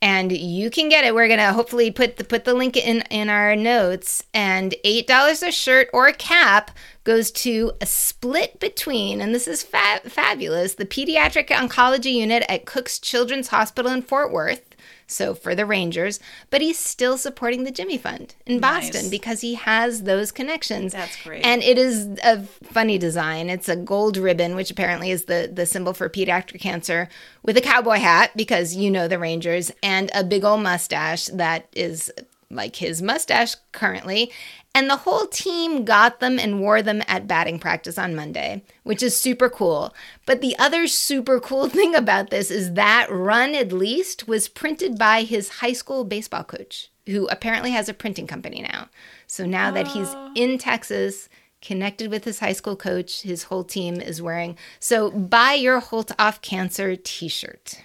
And you can get it. We're gonna hopefully put the put the link in in our notes. And eight dollars a shirt or a cap goes to a split between, and this is fa- fabulous, the pediatric oncology unit at Cook's Children's Hospital in Fort Worth. So for the Rangers, but he's still supporting the Jimmy Fund in Nice. Boston because he has those connections. That's great. And it is a funny design. It's a gold ribbon, which apparently is the the symbol for pediatric cancer, with a cowboy hat because you know the Rangers, and a big old mustache that is like his mustache currently. And the whole team got them and wore them at batting practice on Monday, which is super cool. But the other super cool thing about this is that run, at least, was printed by his high school baseball coach, who apparently has a printing company now. So now that he's in Texas, connected with his high school coach, his whole team is wearing. So buy your Holt Off Cancer t shirt.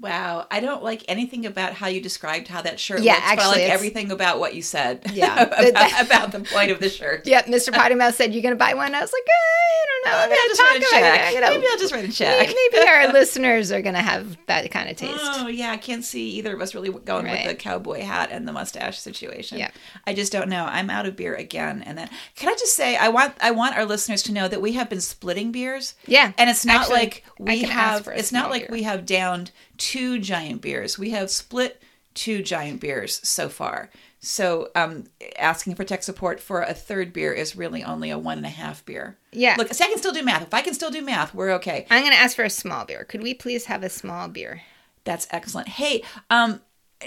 Wow, I don't like anything about how you described how that shirt Yeah, looks, but I actually, like everything about what you said. Yeah. about, about the point of the shirt. Yep, Mr. Potty Mouth said, you're gonna buy one? I was like, I don't know. I'm Maybe I'll just write a check. Gonna- Maybe I'll just write a check. Maybe our listeners are gonna have that kind of taste. Oh yeah, I can't see either of us really going Right. with the cowboy hat and the mustache situation. Yep. I just don't know. I'm out of beer again, and then can I just say I want I want our listeners to know that we have been splitting beers. Yeah, and it's not actually, like we have. It's not like beer. we have downed two giant beers. We have split two giant beers so far. So um, asking for tech support for a third beer is really only a one and a half beer. Yeah. Look, see, I can still do math. If I can still do math, we're okay. I'm gonna ask for a small beer. Could we please have a small beer? That's excellent. Hey, um,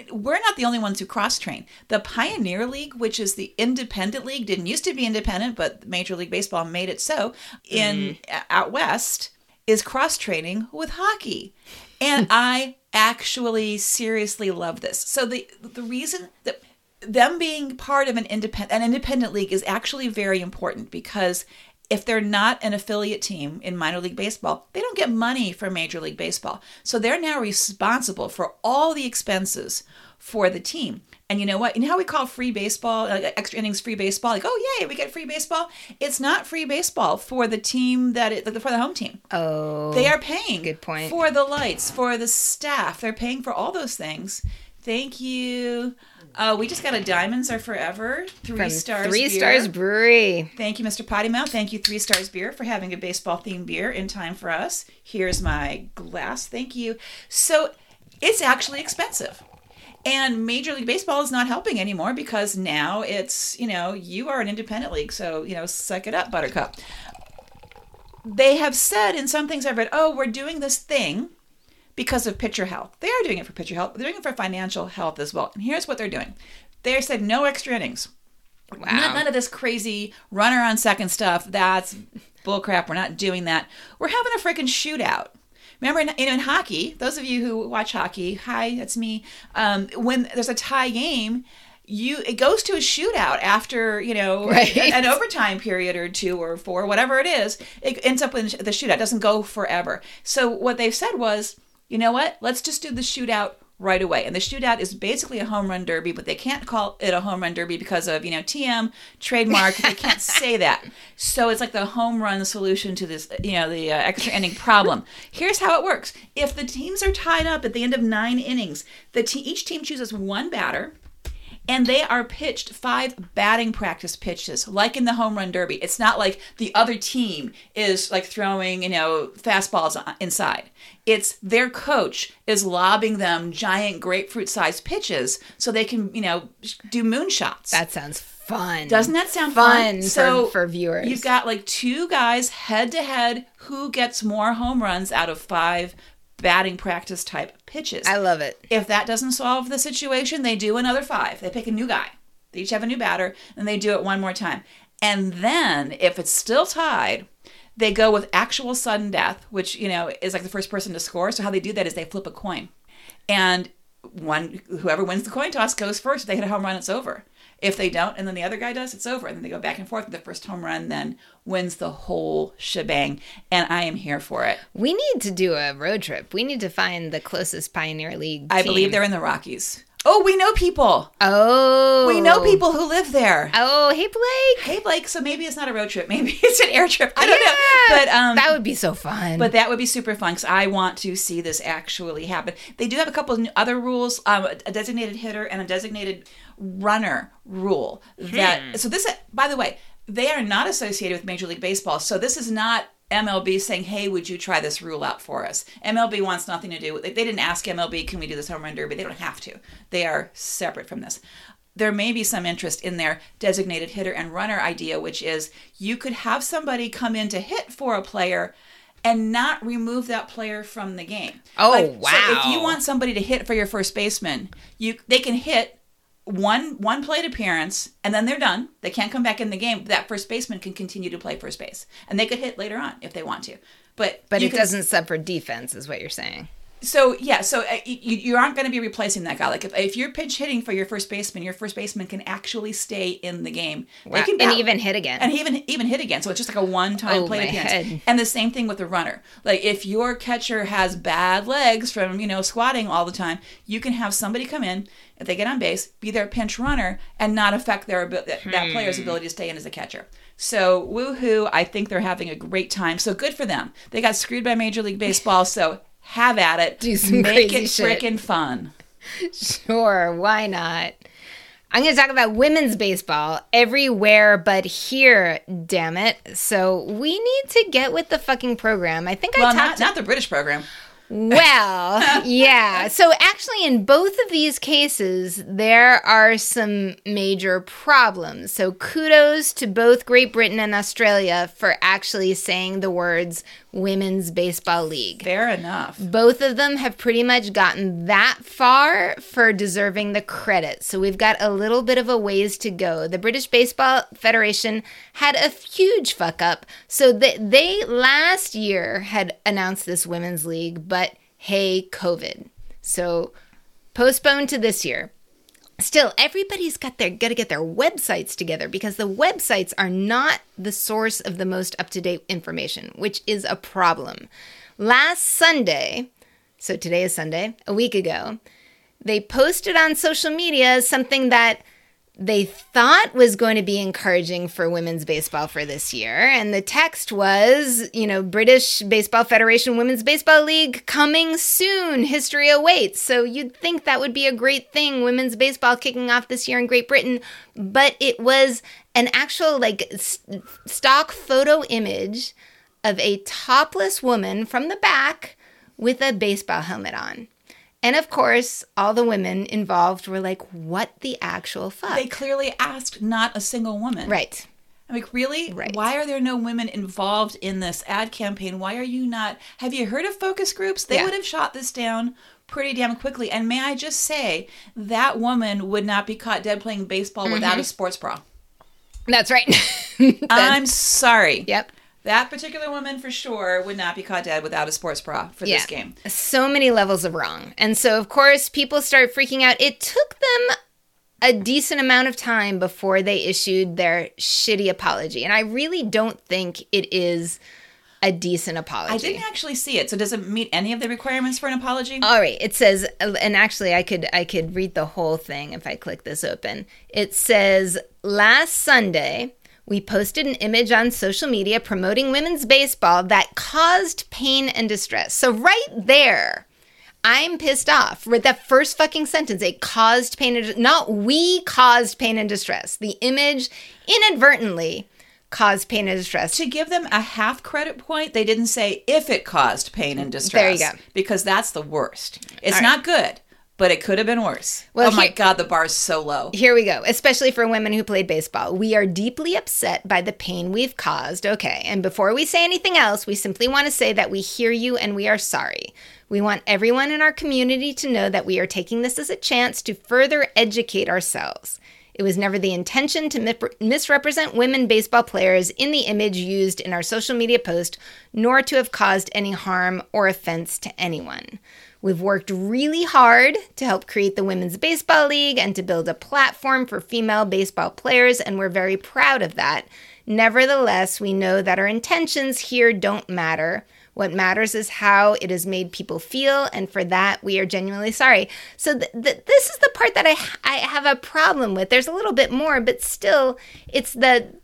we're not the only ones who cross train. The Pioneer League, which is the independent league, didn't used to be independent, but Major League Baseball made it so. In out west, is cross training with hockey, and I actually seriously love this. So the the reason that them being part of an independent an independent league is actually very important because if they're not an affiliate team in minor league baseball, they don't get money from Major League Baseball. So they're now responsible for all the expenses for the team. And you know what? You know how we call free baseball, like extra innings free baseball? Like, oh, yay, we get free baseball. It's not free baseball for the team that it, for the home team. Oh, They are paying Good point. for the lights, for the staff. They're paying for all those things. Thank you. Uh, we just got a Diamonds Are Forever three from stars. Three beer. Stars Brewery. Thank you, Mr. Potty Mouth. Thank you, Three Stars Beer, for having a baseball themed beer in time for us. Here's my glass. Thank you. So it's actually expensive. And Major League Baseball is not helping anymore because now it's, you know, you are an independent league. So, you know, suck it up, Buttercup. They have said in some things I've read, oh, we're doing this thing because of pitcher health. They are doing it for pitcher health. They're doing it for financial health as well. And here's what they're doing. They said no extra innings. Wow. None, none of this crazy runner on second stuff. That's bullcrap. We're not doing that. We're having a freaking shootout. Remember, in, in hockey, those of you who watch hockey, hi, that's me. Um, when there's a tie game, you it goes to a shootout after you know Right. an overtime period or two or four, whatever it is. It ends up in the shootout. It doesn't go forever. So what they've said was, you know what? Let's just do the shootout right away. And the shootout is basically a home run derby, but they can't call it a home run derby because of, you know, TM trademark. they can't say that. So it's like the home run solution to this, you know, the uh, extra inning problem. Here's how it works. If the teams are tied up at the end of 9 innings, the te- each team chooses one batter and they are pitched five batting practice pitches like in the home run derby it's not like the other team is like throwing you know fastballs inside it's their coach is lobbing them giant grapefruit sized pitches so they can you know do moonshots That sounds fun. doesn't that sound fun, fun? So for, for viewers? You've got like two guys head to head who gets more home runs out of five batting practice type pitches. I love it. If that doesn't solve the situation, they do another five. They pick a new guy. They each have a new batter, and they do it one more time. And then, if it's still tied, they go with actual sudden death, which you know is like the first person to score. So how they do that is they flip a coin, and one whoever wins the coin toss goes first. If they hit a home run, it's over. If they don't, and then the other guy does, it's over. And then they go back and forth. The first home run then wins the whole shebang, and I am here for it. We need to do a road trip. We need to find the closest Pioneer League. I believe they're in the Rockies. Oh, we know people. Oh. We know people who live there. Oh, hey Blake. Hey, Blake. So maybe it's not a road trip. Maybe it's an air trip. I don't know. But um, that would be so fun. But that would be super fun because I want to see this actually happen. They do have a couple of other rules: um, a designated hitter and a designated runner rule. Hmm. That so this. By the way, they are not associated with Major League Baseball, so this is not MLB saying, "Hey, would you try this rule out for us?" MLB wants nothing to do with it. They didn't ask MLB, "Can we do this home run derby?" They don't have to. They are separate from this. There may be some interest in their designated hitter and runner idea, which is you could have somebody come in to hit for a player and not remove that player from the game. Oh, So if you want somebody to hit for your first baseman, you they can hit one one plate appearance and then they're done. They can't come back in the game. That first baseman can continue to play first base, and they could hit later on if they want to. But but it doesn't sub for defense, is what you're saying. So yeah, so uh, you, you aren't going to be replacing that guy. Like if, if you're pinch hitting for your first baseman, your first baseman can actually stay in the game. They Wow. can And even hit again. and even even hit again. So it's just like a one time Oh, head. And the same thing with the runner. Like if your catcher has bad legs from you know squatting all the time, you can have somebody come in if they get on base, be their pinch runner, and not affect their that, that player's Hmm. ability to stay in as a catcher. So woohoo! I think they're having a great time. So good for them. They got screwed by Major League Baseball. So have at it. Do some Make crazy it shit. freaking fun. Sure, why not? I'm going to talk about women's baseball everywhere but here, damn it. So we need to get with the fucking program. I think I Well, talked not, not the British program. Well, yeah. So actually, in both of these cases, there are some major problems. So kudos to both Great Britain and Australia for actually saying the words Women's Baseball League. Fair enough. Both of them have pretty much gotten that far for deserving the credit. So we've got a little bit of a ways to go. The British Baseball Federation had a huge fuck up. So they, they last year had announced this women's league, but hey, COVID. So postponed to this year. Still, everybody's got their got to get their websites together because the websites are not the source of the most up to date information, which is a problem. Last Sunday, so today is Sunday, a week ago, they posted on social media something that they thought was going to be encouraging for women's baseball for this year. And the text was, you know, British Baseball Federation Women's Baseball League coming soon. History awaits. So you'd think that would be a great thing, women's baseball kicking off this year in Great Britain. But it was an actual, like, s- stock photo image of a topless woman from the back with a baseball helmet on. And of course, all the women involved were like, what the actual fuck? They clearly asked not a single woman. right. I'm like, really? Right. Why are there no women involved in this ad campaign? Why are you not? Have you heard of focus groups? They Yeah. would have shot this down pretty damn quickly. And may I just say, that woman would not be caught dead playing baseball Mm-hmm. without a sports bra. That's right. I'm sorry. yep. That particular woman for sure would not be caught dead without a sports bra for this game. So many levels of wrong. And so, of course, people start freaking out. It took them a decent amount of time before they issued their shitty apology. And I really don't think it is a decent apology. I didn't actually see it. So does it meet any of the requirements for an apology? All right, it says and actually I could I could read the whole thing if I click this open. It says last Sunday we posted an image on social media promoting women's baseball that caused pain and distress. So right there I'm pissed off. With that first fucking sentence, it caused pain and not we caused pain and distress. The image inadvertently caused pain and distress. to give them a half credit point, they didn't say if it caused pain and distress. There you go. Because that's the worst. It's All right. not good, but it could have been worse. Well, oh my here- God, the bar's so low. Here we go, especially for women who played baseball. We are deeply upset by the pain we've caused. Okay, and before we say anything else, we simply want to say that we hear you and we are sorry. We want everyone in our community to know that we are taking this as a chance to further educate ourselves. It was never the intention to mi- misrepresent women baseball players in the image used in our social media post, nor to have caused any harm or offense to anyone. We've worked really hard to help create the Women's Baseball League and to build a platform for female baseball players, and we're very proud of that. Nevertheless, we know that our intentions here don't matter. What matters is how it has made people feel, and for that, we are genuinely sorry. So, th- th- this is the part that I, I have a problem with. There's a little bit more, but still, it's that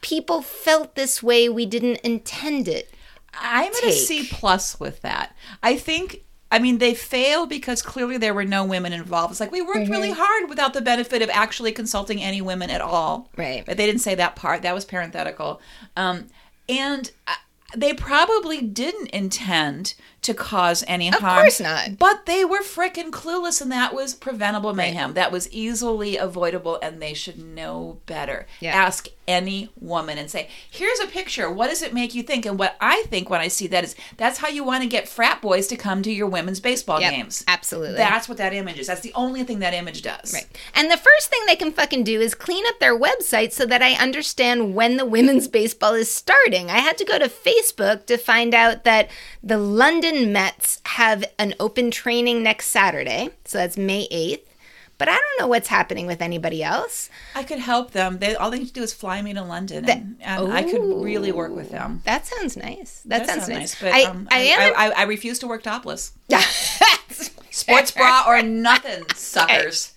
people felt this way. We didn't intend it. I'm at a take. Plus with that. I think. I mean, they fail because clearly there were no women involved. It's like we worked really Mm-hmm. hard without the benefit of actually consulting any women at all. Right. But they didn't say that part. That was parenthetical. Um, and uh, they probably didn't intend to cause any harm. Of course not. But they were frickin' clueless, and that was preventable mayhem. That was easily avoidable, and they should know better. Yeah. Ask any woman and say, "Here's a picture. What does it make you think?" And what I think when I see that is that's how you want to get frat boys to come to your women's baseball Yep, games. absolutely. That's what that image is. That's the only thing that image does. Right. And the first thing they can fucking do is clean up their website so that I understand when the women's baseball is starting. I had to go to Facebook to find out that the London Mets have an open training next Saturday. So that's May 8th. But I don't know what's happening with anybody else. I could help them. They all they need to do is fly me to London, and, and I could really work with them. That sounds nice. That, sounds, nice. but I, um, I, I, am. I, I, refuse to work topless. Sports bra or nothing, suckers.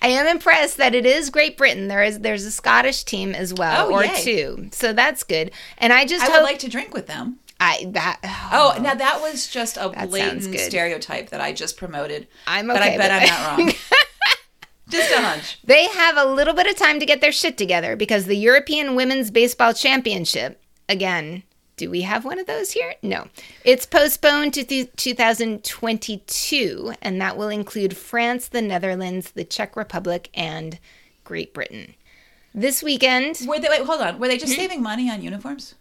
I am impressed that it is Great Britain. There is there's a Scottish team as well, Oh, or yay. two. So that's good. And I just I hope would like to drink with them. I that Oh, now that was just a blatant stereotype that I just promoted. I'm okay, but I bet I'm not wrong. just a hunch. They have a little bit of time to get their shit together because the European Women's Baseball Championship, again, do we have one of those here? No. It's postponed to th- 2022, and that will include France, the Netherlands, the Czech Republic, and Great Britain. This weekend, Were they? Wait, hold on. Were they just hmm? saving money on uniforms?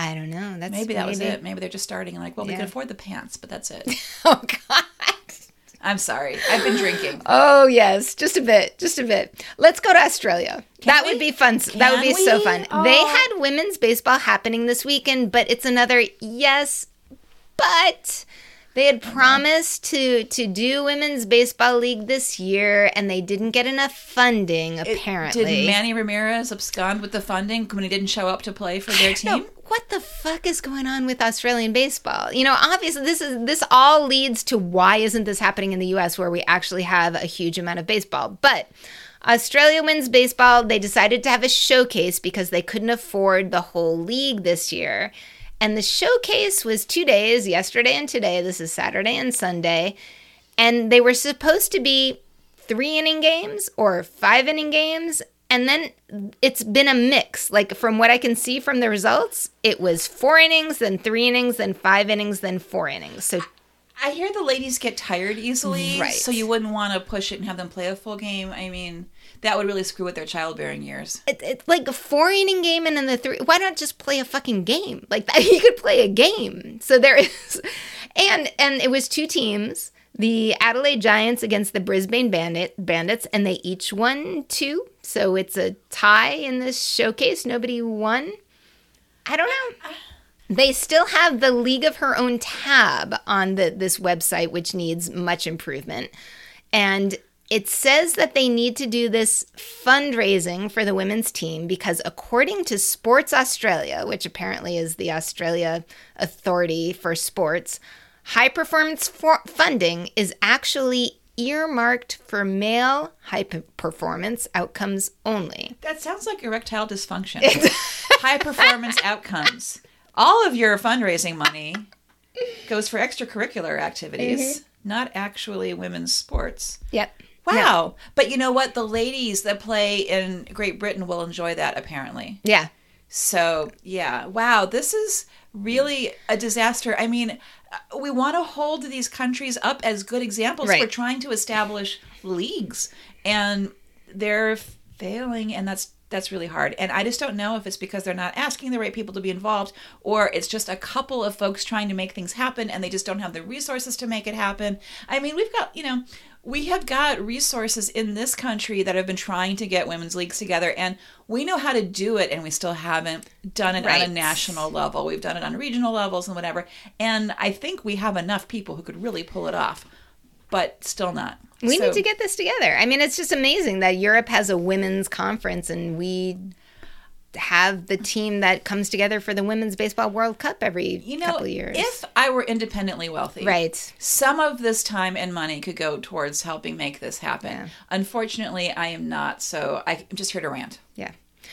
I don't know. That's Maybe that was it. Maybe they're just starting and like, well, we can afford the pants, but that's it. Oh God. I'm sorry. I've been drinking. Oh yes, just a bit, just a bit. Let's go to Australia. that we? would be fun. that would be Can so fun. Oh. They had women's baseball happening this weekend, but it's another yes, but they had uh-huh. promised to to do women's baseball league this year, and they didn't get enough funding. Apparently, Did Manny Ramirez abscond with the funding when he didn't show up to play for their No, team? What the fuck is going on with Australian baseball? You know, obviously this is this all leads to why isn't this happening in the US where we actually have a huge amount of baseball. But Australia wins baseball. They decided to have a showcase because they couldn't afford the whole league this year. And the showcase was 2 days, yesterday and today. This is Saturday and Sunday. And they were supposed to be three inning games or five inning games. And then it's been a mix. Like from what I can see from the results, it was four innings, then three innings, then five innings, then four innings. So I hear the ladies get tired easily, Right. so you wouldn't want to push it and have them play a full game. I mean, that would really screw with their childbearing years. it, it's like a four inning game and then the three. Why not just play a fucking game like that? You could play a game. So there is, and and it was two teams. The Adelaide Giants against the Brisbane Bandit Bandits, and they each won two. So it's a tie in this showcase. Nobody won. I don't know. They still have the League of Her Own tab on the this website, which needs much improvement. And it says that they need to do this fundraising for the women's team because, according to Sports Australia, which apparently is the Australia Authority for Sports, high performance for- funding is actually earmarked for male high performance outcomes only. That sounds like erectile dysfunction. High performance outcomes. All of your fundraising money goes for extracurricular activities, mm-hmm. not actually women's sports. Yep. Wow. But you know what? The ladies that play in Great Britain will enjoy that apparently. Yeah. So, yeah. Wow. This is really a disaster. I mean, we want to hold these countries up as good examples Right. for trying to establish leagues and they're failing and that's that's really hard. And I just don't know if it's because they're not asking the right people to be involved or it's just a couple of folks trying to make things happen and they just don't have the resources to make it happen. I mean, we've got, you know, we have got resources in this country that have been trying to get women's leagues together and we know how to do it and we still haven't done it on a national level. We've done it on regional levels and whatever. And I think we have enough people who could really pull it off, but still not. We So- need to get this together. I mean, it's just amazing that Europe has a women's conference and we have the team that comes together for the Women's Baseball World Cup every You know, couple years. if I were independently wealthy, right. some of this time and money could go towards helping make this happen. Yeah. Unfortunately, I am not, so I'm just here to rant Yeah.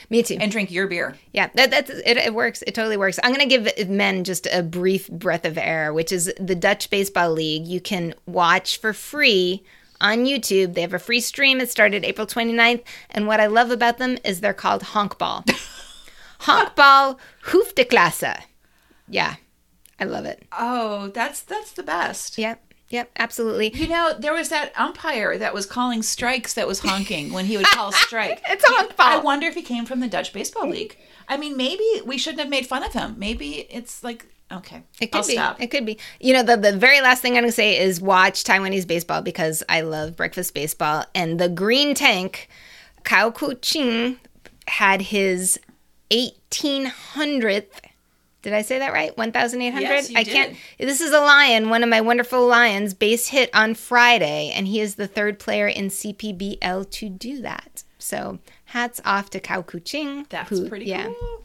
Me too. and drink your beer. Yeah, that that's it, it works. It totally works. I'm going to give men just a brief breath of air, which is the Dutch Baseball League. You can watch for free on YouTube. They have a free stream. It started April 29th, and what I love about them is they're called Honkbal. Honkbal Hoofdklasse. Yeah. I love it. Oh, that's that's the best. Yep. Yep, absolutely. You know, there was that umpire that was calling strikes that was honking when he would call strike. It's honkball. I wonder if he came from the Dutch Baseball League. I mean, maybe we shouldn't have made fun of him. Maybe it's like okay, It could I'll be. stop. It could be. You know, the, the very last thing I'm going to say is watch Taiwanese baseball because I love breakfast baseball. And the green tank, Kao Kuo-Ching, had his 1800th. Did I say that right? 1,800? Yes, I can't. This is a lion, one of my wonderful lions, base hit on Friday, and he is the third player in CPBL to do that. So hats off to Kao Kuo-Ching. That's who- pretty yeah. cool.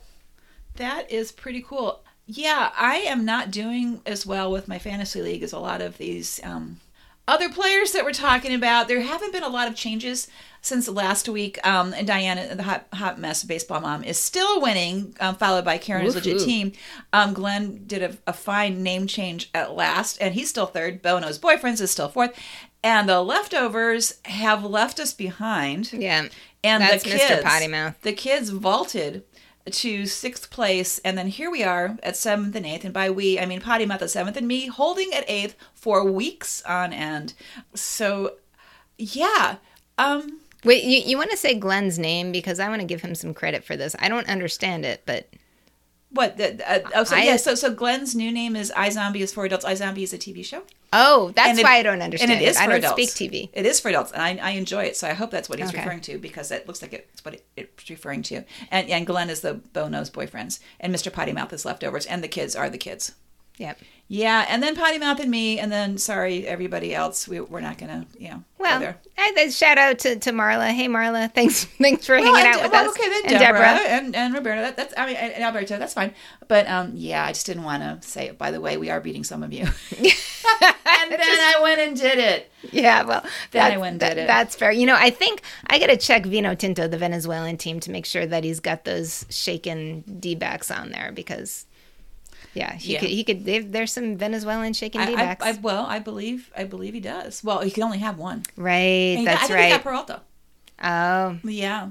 That is pretty cool. Yeah, I am not doing as well with my fantasy league as a lot of these um, other players that we're talking about. There haven't been a lot of changes since last week. Um, and Diana, the hot, hot mess baseball mom, is still winning, um, followed by Karen's legit team. Um, Glenn did a, a fine name change at last, and he's still third. Bono's boyfriends is still fourth. And the leftovers have left us behind. Yeah. And That's the Mr. kids, Potty Mouth. The kids vaulted to sixth place, and then here we are at seventh and eighth. And by we, I mean Potty Mouth at seventh, and me holding at eighth for weeks on end. So, yeah, um, Wait, you, you want to say Glenn's name because I want to give him some credit for this. I don't understand it, but what? The, uh, oh, so I- yeah, so so Glenn's new name is iZombie is for adults. iZombie is a TV show, oh, that's it- why I don't understand and it is I for don't adults. speak TV. It is for adults, and I, I enjoy it. So I hope that's what he's Okay. referring to because it looks like it's what it, it's referring to. And and Glenn is the Bono's boyfriends, and Mr. Potty Mouth is leftovers, and the kids are the kids. Yep. Yeah, and then Potty Mouth and me, and then sorry everybody else. We, we're not gonna, you know, Well. I, shout out to, to Marla. Hey, Marla, thanks thanks for Well, hanging out with well, us. Okay, then and Deborah, Deborah. and, and Roberta. That, that's I mean, and Alberto. That's fine. But um, yeah, I just didn't want to say it. By the way, we are beating some of you. and then I went and did it. Yeah, well, Then I went and that- did it. That's fair. You know, I think I got to check Vino Tinto, the Venezuelan team, to make sure that he's got those shaken D backs on there because, yeah, he Yeah. could. He could. they've- There's some Venezuelan shaken I, D I, backs. I, well, I believe, I believe he does. Well, he can only have one. right. He That's I think he got. Peralta. Oh, Yeah.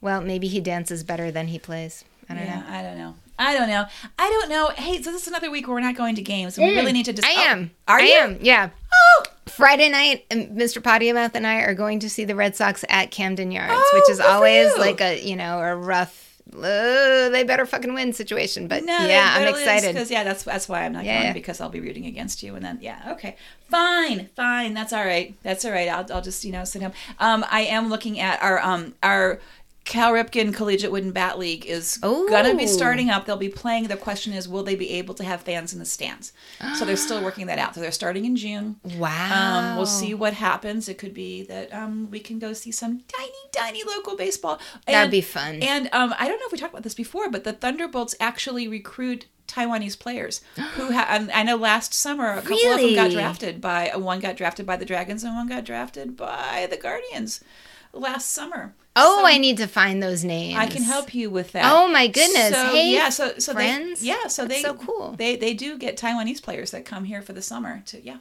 well, maybe he dances better than he plays. I don't yeah, know. I don't know. I don't know. I don't know. Hey, so this is another week where we're not going to games. We really need to. Dis- Mm. I oh, am. Are I you? am. Yeah. Oh, Friday night, um, Mr. Pottymouth and I are going to see the Red Sox at Camden Yards, Oh, which is always like a you know a rough. Uh, they better fucking win situation, but No, yeah, I'm excited. because yeah, that's that's why I'm not Yeah. going because I'll be rooting against you, and then yeah, okay, fine, fine, that's all right, that's all right. I'll I'll just you know sit home. Um, I am looking at our um our. Cal Ripken Collegiate Wooden Bat League is gonna be starting up. They'll be playing. The question is, will they be able to have fans in the stands? So they're still working that out. So they're starting in June. Wow. Um, we'll see what happens. It could be that um, we can go see some tiny, tiny local baseball. That'd be fun. And um, I don't know if we talked about this before, but the Thunderbolts actually recruit Taiwanese players who ha- and I know last summer a couple of them got drafted by one got drafted by the Dragons and one got drafted by the Guardians last summer. Oh, So I need to find those names. I can help you with that. Oh, my goodness. So, Hey, yeah, so so friends. they yeah, so That's they so cool. They they do get Taiwanese players that come here for the summer to yeah.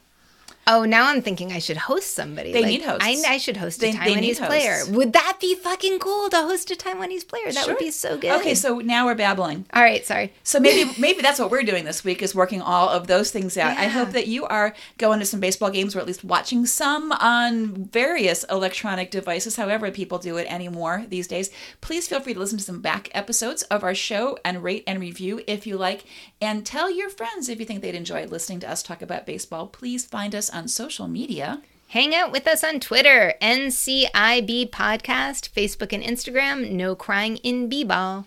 Oh, now I'm thinking I should host somebody. They Like, need hosts. I, I should host a they Taiwanese player. Would that be fucking cool to host a Taiwanese player? That would be so good. Okay, so now we're babbling. all right, sorry. So maybe maybe that's what we're doing this week is working all of those things out. I hope that you are going to some baseball games or at least watching some on various electronic devices, however people do it anymore these days. Please feel free to listen to some back episodes of our show and rate and review if you like and tell your friends if you think they'd enjoy listening to us talk about baseball. Please find us on social media. Hang out with us on Twitter, NCIB Podcast, Facebook and Instagram, No Crying in B-Ball.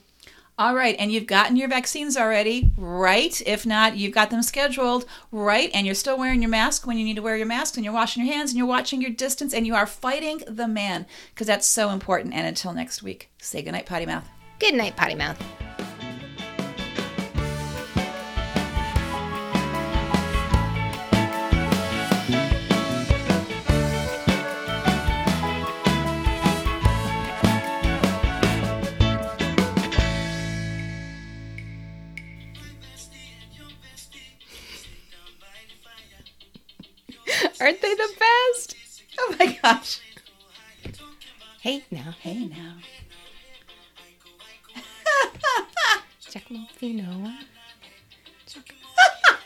All right, and you've gotten your vaccines already, right? If not, you've got them scheduled, right? And you're still wearing your mask when you need to wear your mask, and you're washing your hands, and you're watching your distance, and you are fighting the man because that's so important. And until next week, say goodnight, potty mouth. Good night, Potty Mouth. Aren't they the best? Oh my gosh. Hey now, hey now. Jack